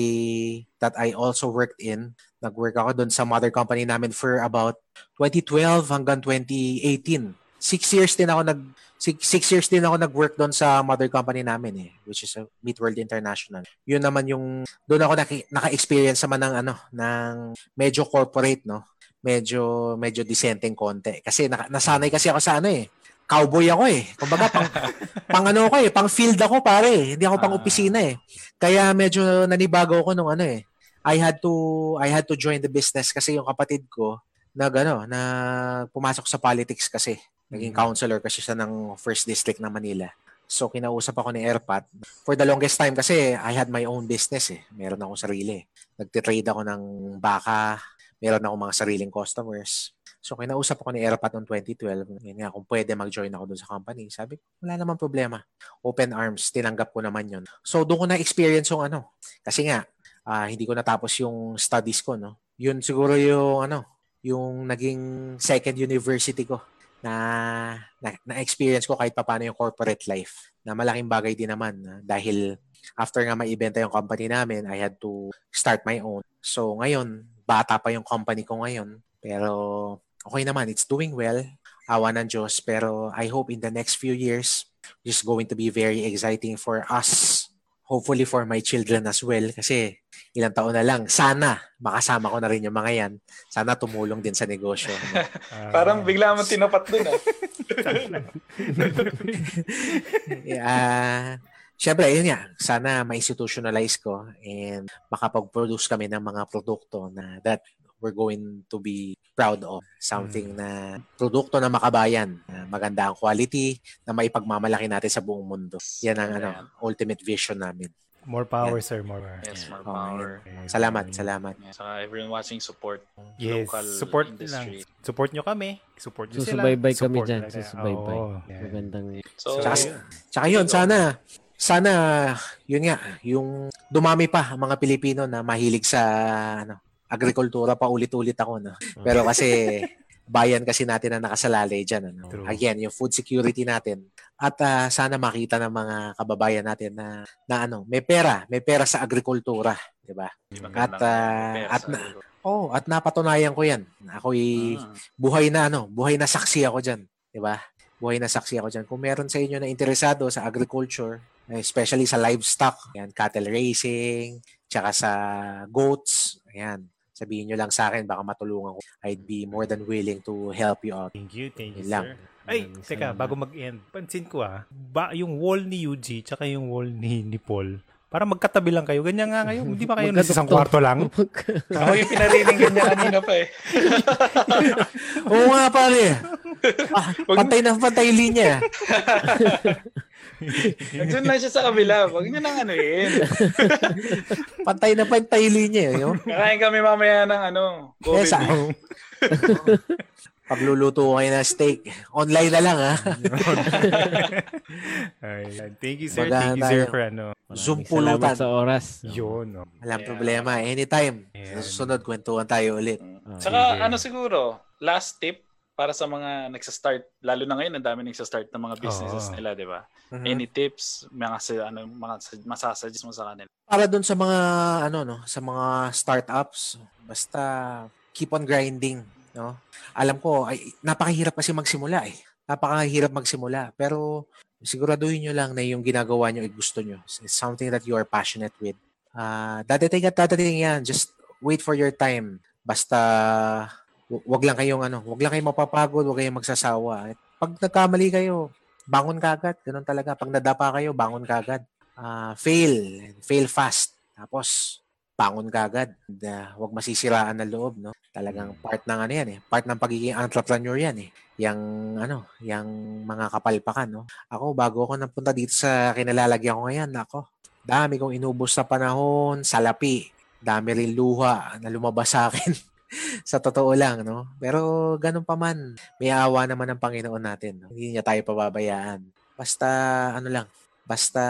that I also worked in. Nag-work ako doon sa mother company namin for about 2012 hanggang 2018. Six years din ako nag six, six years din ako nag-work doon sa mother company namin eh, which is uh, Meat World International. Yun naman yung doon ako naki, naka-experience naman ng ano ng medyo corporate no medyo medyo disenteng konti kasi naka, nasanay kasi ako sa ano eh cowboy ako eh. Kumbaga, pang, pang ano ako eh, pang field ako pare. Hindi ako pang opisina eh. Kaya medyo nanibago ako nung ano eh. I had to I had to join the business kasi yung kapatid ko nag ano, na pumasok sa politics kasi. Naging counselor kasi siya ng first district ng Manila. So kinausap ako ni Airpat. For the longest time kasi I had my own business eh. Meron akong sarili. Nagtitrade ako ng baka, meron akong mga sariling customers. So, kinausap ako ni Aeropat noong 2012. Yun nga, kung pwede mag-join ako doon sa company. Sabi ko, wala naman problema. Open arms, tinanggap ko naman yun. So, doon ko na-experience yung ano. Kasi nga, uh, hindi ko natapos yung studies ko, no? Yun siguro yung, ano, yung naging second university ko na, na, na-experience ko kahit paano yung corporate life. Na malaking bagay din naman. Uh, dahil after nga maibenta yung company namin, I had to start my own. So, ngayon, bata pa yung company ko ngayon. Pero okay naman, it's doing well. Awa ng Diyos. Pero I hope in the next few years, it's going to be very exciting for us. Hopefully for my children as well. Kasi ilang taon na lang, sana makasama ko na rin yung mga yan. Sana tumulong din sa negosyo. uh, Parang bigla mo tinapat dun ah. yeah, Siyempre, yun nga, sana ma-institutionalize ko and makapag-produce kami ng mga produkto na that we're going to be proud of. Something mm. na produkto na makabayan, na maganda ang quality, na maipagmamalaki natin sa buong mundo. Yan ang ano, ultimate vision namin. More power, yeah. sir. More power. Yes, more power. Okay. Salamat, salamat. Yeah, saka everyone watching support yes, local support industry. Lang. Support nyo kami. Support nyo sila. Susubaybay kami dyan. Susubaybay. Oh, yeah. Magandang... So, tsaka, tsaka yun, sana, sana, yun nga, yung dumami pa ang mga Pilipino na mahilig sa, ano, agrikultura pa ulit-ulit ako. No? Pero kasi bayan kasi natin na nakasalalay dyan. Ano? Again, yung food security natin. At uh, sana makita ng mga kababayan natin na, na ano, may pera, may pera sa agrikultura, 'di ba? At uh, at na, oh, at napatunayan ko 'yan. Ako ah. buhay na ano, buhay na saksi ako diyan, 'di ba? Buhay na saksi ako diyan. Kung meron sa inyo na interesado sa agriculture, especially sa livestock, yan, cattle racing, tsaka sa goats, ayan, sabihin nyo lang sa akin, baka matulungan ko. I'd be more than willing to help you out. Thank you, thank you, lang. sir. Ay, um, teka, bago mag-end, pansin ko ah, ba, yung wall ni Yuji tsaka yung wall ni, ni Paul, para magkatabi lang kayo. Ganyan nga kayo. Hindi ba kayo nasa isang kwarto lang? Ako yung pinarinig ganyan kanina pa eh. Oo nga pare. Ah, pantay na pantay linya. Nagsun na siya sa kabila. Huwag niyo nang ano yun. pantay na pantay linya. Yo. Kakain kami mamaya ng ano. COVID. Yes, Pagluluto kayo ng steak. Online na lang, ha? Ay, thank you, sir. Baga thank you, sir, for ano. Zoom pulutan. sa oras. Yun. No? Walang yeah. problema. Anytime. Yeah. Susunod, kwentuhan tayo ulit. Uh, Saka, ano siguro, last tip, para sa mga nagsa-start, lalo na ngayon, ang dami nagsa-start ng mga businesses oh. nila, di ba? Mm-hmm. Any tips, mga ano, mga masasuggest mo sa kanila? Para doon sa mga ano no, sa mga startups, basta keep on grinding, no? Alam ko ay napakahirap kasi magsimula eh. Napakahirap magsimula, pero siguraduhin niyo lang na yung ginagawa niyo ay gusto niyo. It's something that you are passionate with. Uh, dadating at dadating yan. Just wait for your time. Basta wag lang kayong ano, wag lang kayong mapapagod, wag kayong magsasawa. Pag nagkamali kayo, bangon kagad. Ganun talaga. Pag nadapa kayo, bangon kagad. Uh, fail. Fail fast. Tapos, bangon kagad. And, uh, wag masisiraan ng loob, no? Talagang part ng ano yan eh. Part ng pagiging entrepreneur yan eh. Yang ano, yang mga kapalpakan, no? Ako, bago ako napunta dito sa kinalalagyan ko ngayon, ako, dami kong inubos sa panahon, salapi. Dami rin luha na lumabas sa akin. sa totoo lang, no? Pero ganun pa man, may awa naman ng Panginoon natin. No? Hindi niya tayo pababayaan. Basta, ano lang, basta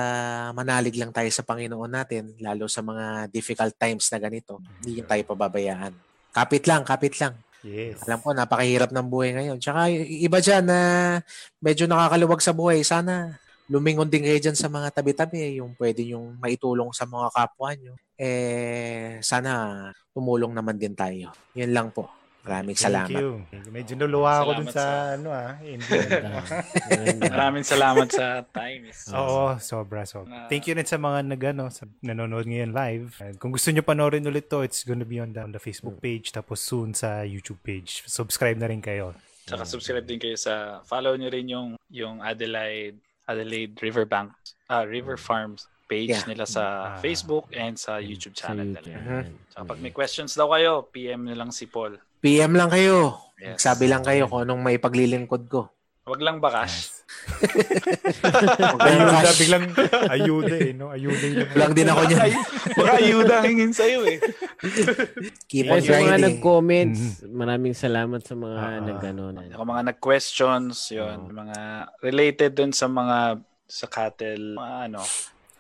manalig lang tayo sa Panginoon natin, lalo sa mga difficult times na ganito. Hindi niya tayo pababayaan. Kapit lang, kapit lang. Yes. Alam ko, napakahirap ng buhay ngayon. Tsaka iba dyan na medyo nakakaluwag sa buhay. Sana lumingon din kayo dyan sa mga tabi-tabi. Yung pwede yung maitulong sa mga kapwa nyo. Eh, sana tumulong naman din tayo. Yun lang po. Maraming Thank salamat. you. Medyo nuluwa ako dun sa, sa- ano ah. Maraming salamat sa time. Oo, sobra, sobra. Ah. Thank you rin sa mga nagano, sa nanonood ngayon live. And kung gusto nyo panoorin ulit to, it's gonna be on the, on the Facebook page, tapos soon sa YouTube page. Subscribe na rin kayo. Tsaka subscribe din kayo sa, follow nyo rin yung, yung Adelaide, Adelaide Riverbank, ah, River Farms page Yeah. nila sa Ah. Facebook and sa YouTube Sa channel YouTube. nila. Mhm. Tsaka pag may questions daw kayo, PM nyo lang si Paul. PM lang kayo. Yes. Sabi lang kayo kung anong may paglilingkod ko. Wag lang kayong Ayuda, biglang ayuda eh, no? Ayuda yung Lang din ako niyan. Baka ayuda ang hingin sa'yo eh. Keep Kaya on sa mga grinding. nag-comments, maraming salamat sa mga Ah. nag-ano. Ako mga nag-questions, yun. Oo. Mga related dun sa mga sa cattle, mga ano,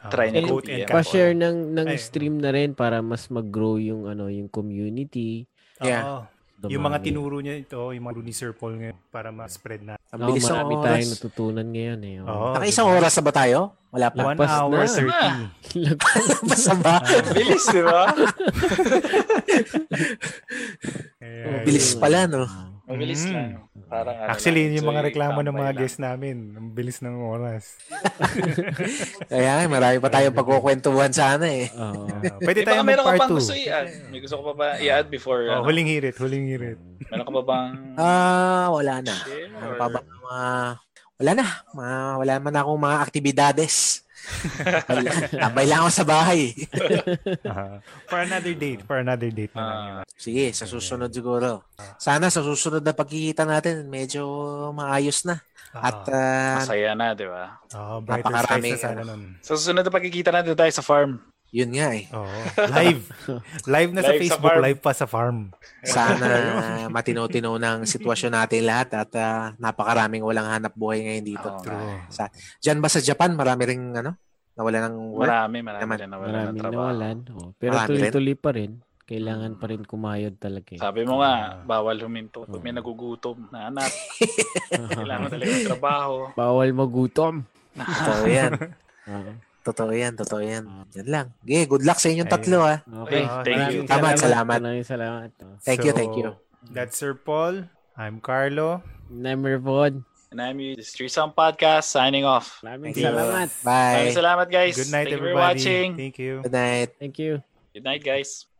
Try na PM. Pa-share ng ng Ay, stream na rin para mas mag-grow yung ano yung community. Yeah. Oo. Yung mga Dumami. tinuro niya ito, yung mga ni Sir Paul ngayon para ma-spread na. Ang bilis ng marami oras. tayong natutunan ngayon eh. Oo. Oo. Naka-isang oras na ba tayo? Wala pa. One Lagpas hour, na. 30. Masama. bilis, di ba? Eh, Bilis pala, no? Mabilis Mm. lang. Parang ano Actually, yung mga reklamo ng mga lang. guests namin. Ang bilis ng oras. Kaya nga, marami pa tayong pagkukwentuhan sana eh. Oo. Ah, pwede Eh, baka tayo meron ka mag-part pang 2. gusto i-add. May gusto ko pa ba i-add before? Oh, ano? huling hirit, huling hirit. Meron ka pa bang Ah, wala na. share? Ano or- pa ba? Mga, wala na. Mga, wala man akong mga aktibidades. Tambay lang ako sa bahay. Ah, for another date, for another date. Ah, Sige, sa susunod siguro. Sana sa susunod na pagkikita natin, medyo maayos na. At ah, masaya na, di ba? oh, brighter napakarami, skies na sana nun. Sa susunod na pagkikita natin tayo sa farm. Yun nga eh. Oo. Live. Live na sa Live sa Facebook, farm. live pa sa farm. Sana matino-tino ng sitwasyon natin lahat at ah, napakaraming walang hanap buhay ngayon dito. Oo. True. Diyan ba sa Japan, marami ring ano, nawala ng work? Marami, marami Naman. rin nawala ng Maraming trabaho. nawalan. Oo. Pero Marami tuloy-tuloy pa rin. Kailangan pa rin kumayod talaga eh. Sabi mo nga, bawal huminto. Pag may nagugutom na anak, kailangan talaga ng trabaho. Bawal magutom. Totoo yan. Oo. Totoo yan, totoo yan. Yan lang. Okay, good luck sa inyong Ayun. tatlo ah. Okay. Ah, thank you. Salamat, salamat. Maraming salamat. Thank you, thank you. That's Sir Paul. I'm Carlo. Number one. And I'm your Street Sound Podcast signing off. Maraming Thank you. salamat. Bye. Maraming salamat guys. Good night, Thank you for everybody. watching. Thank you. Good night. Thank you. Good night guys.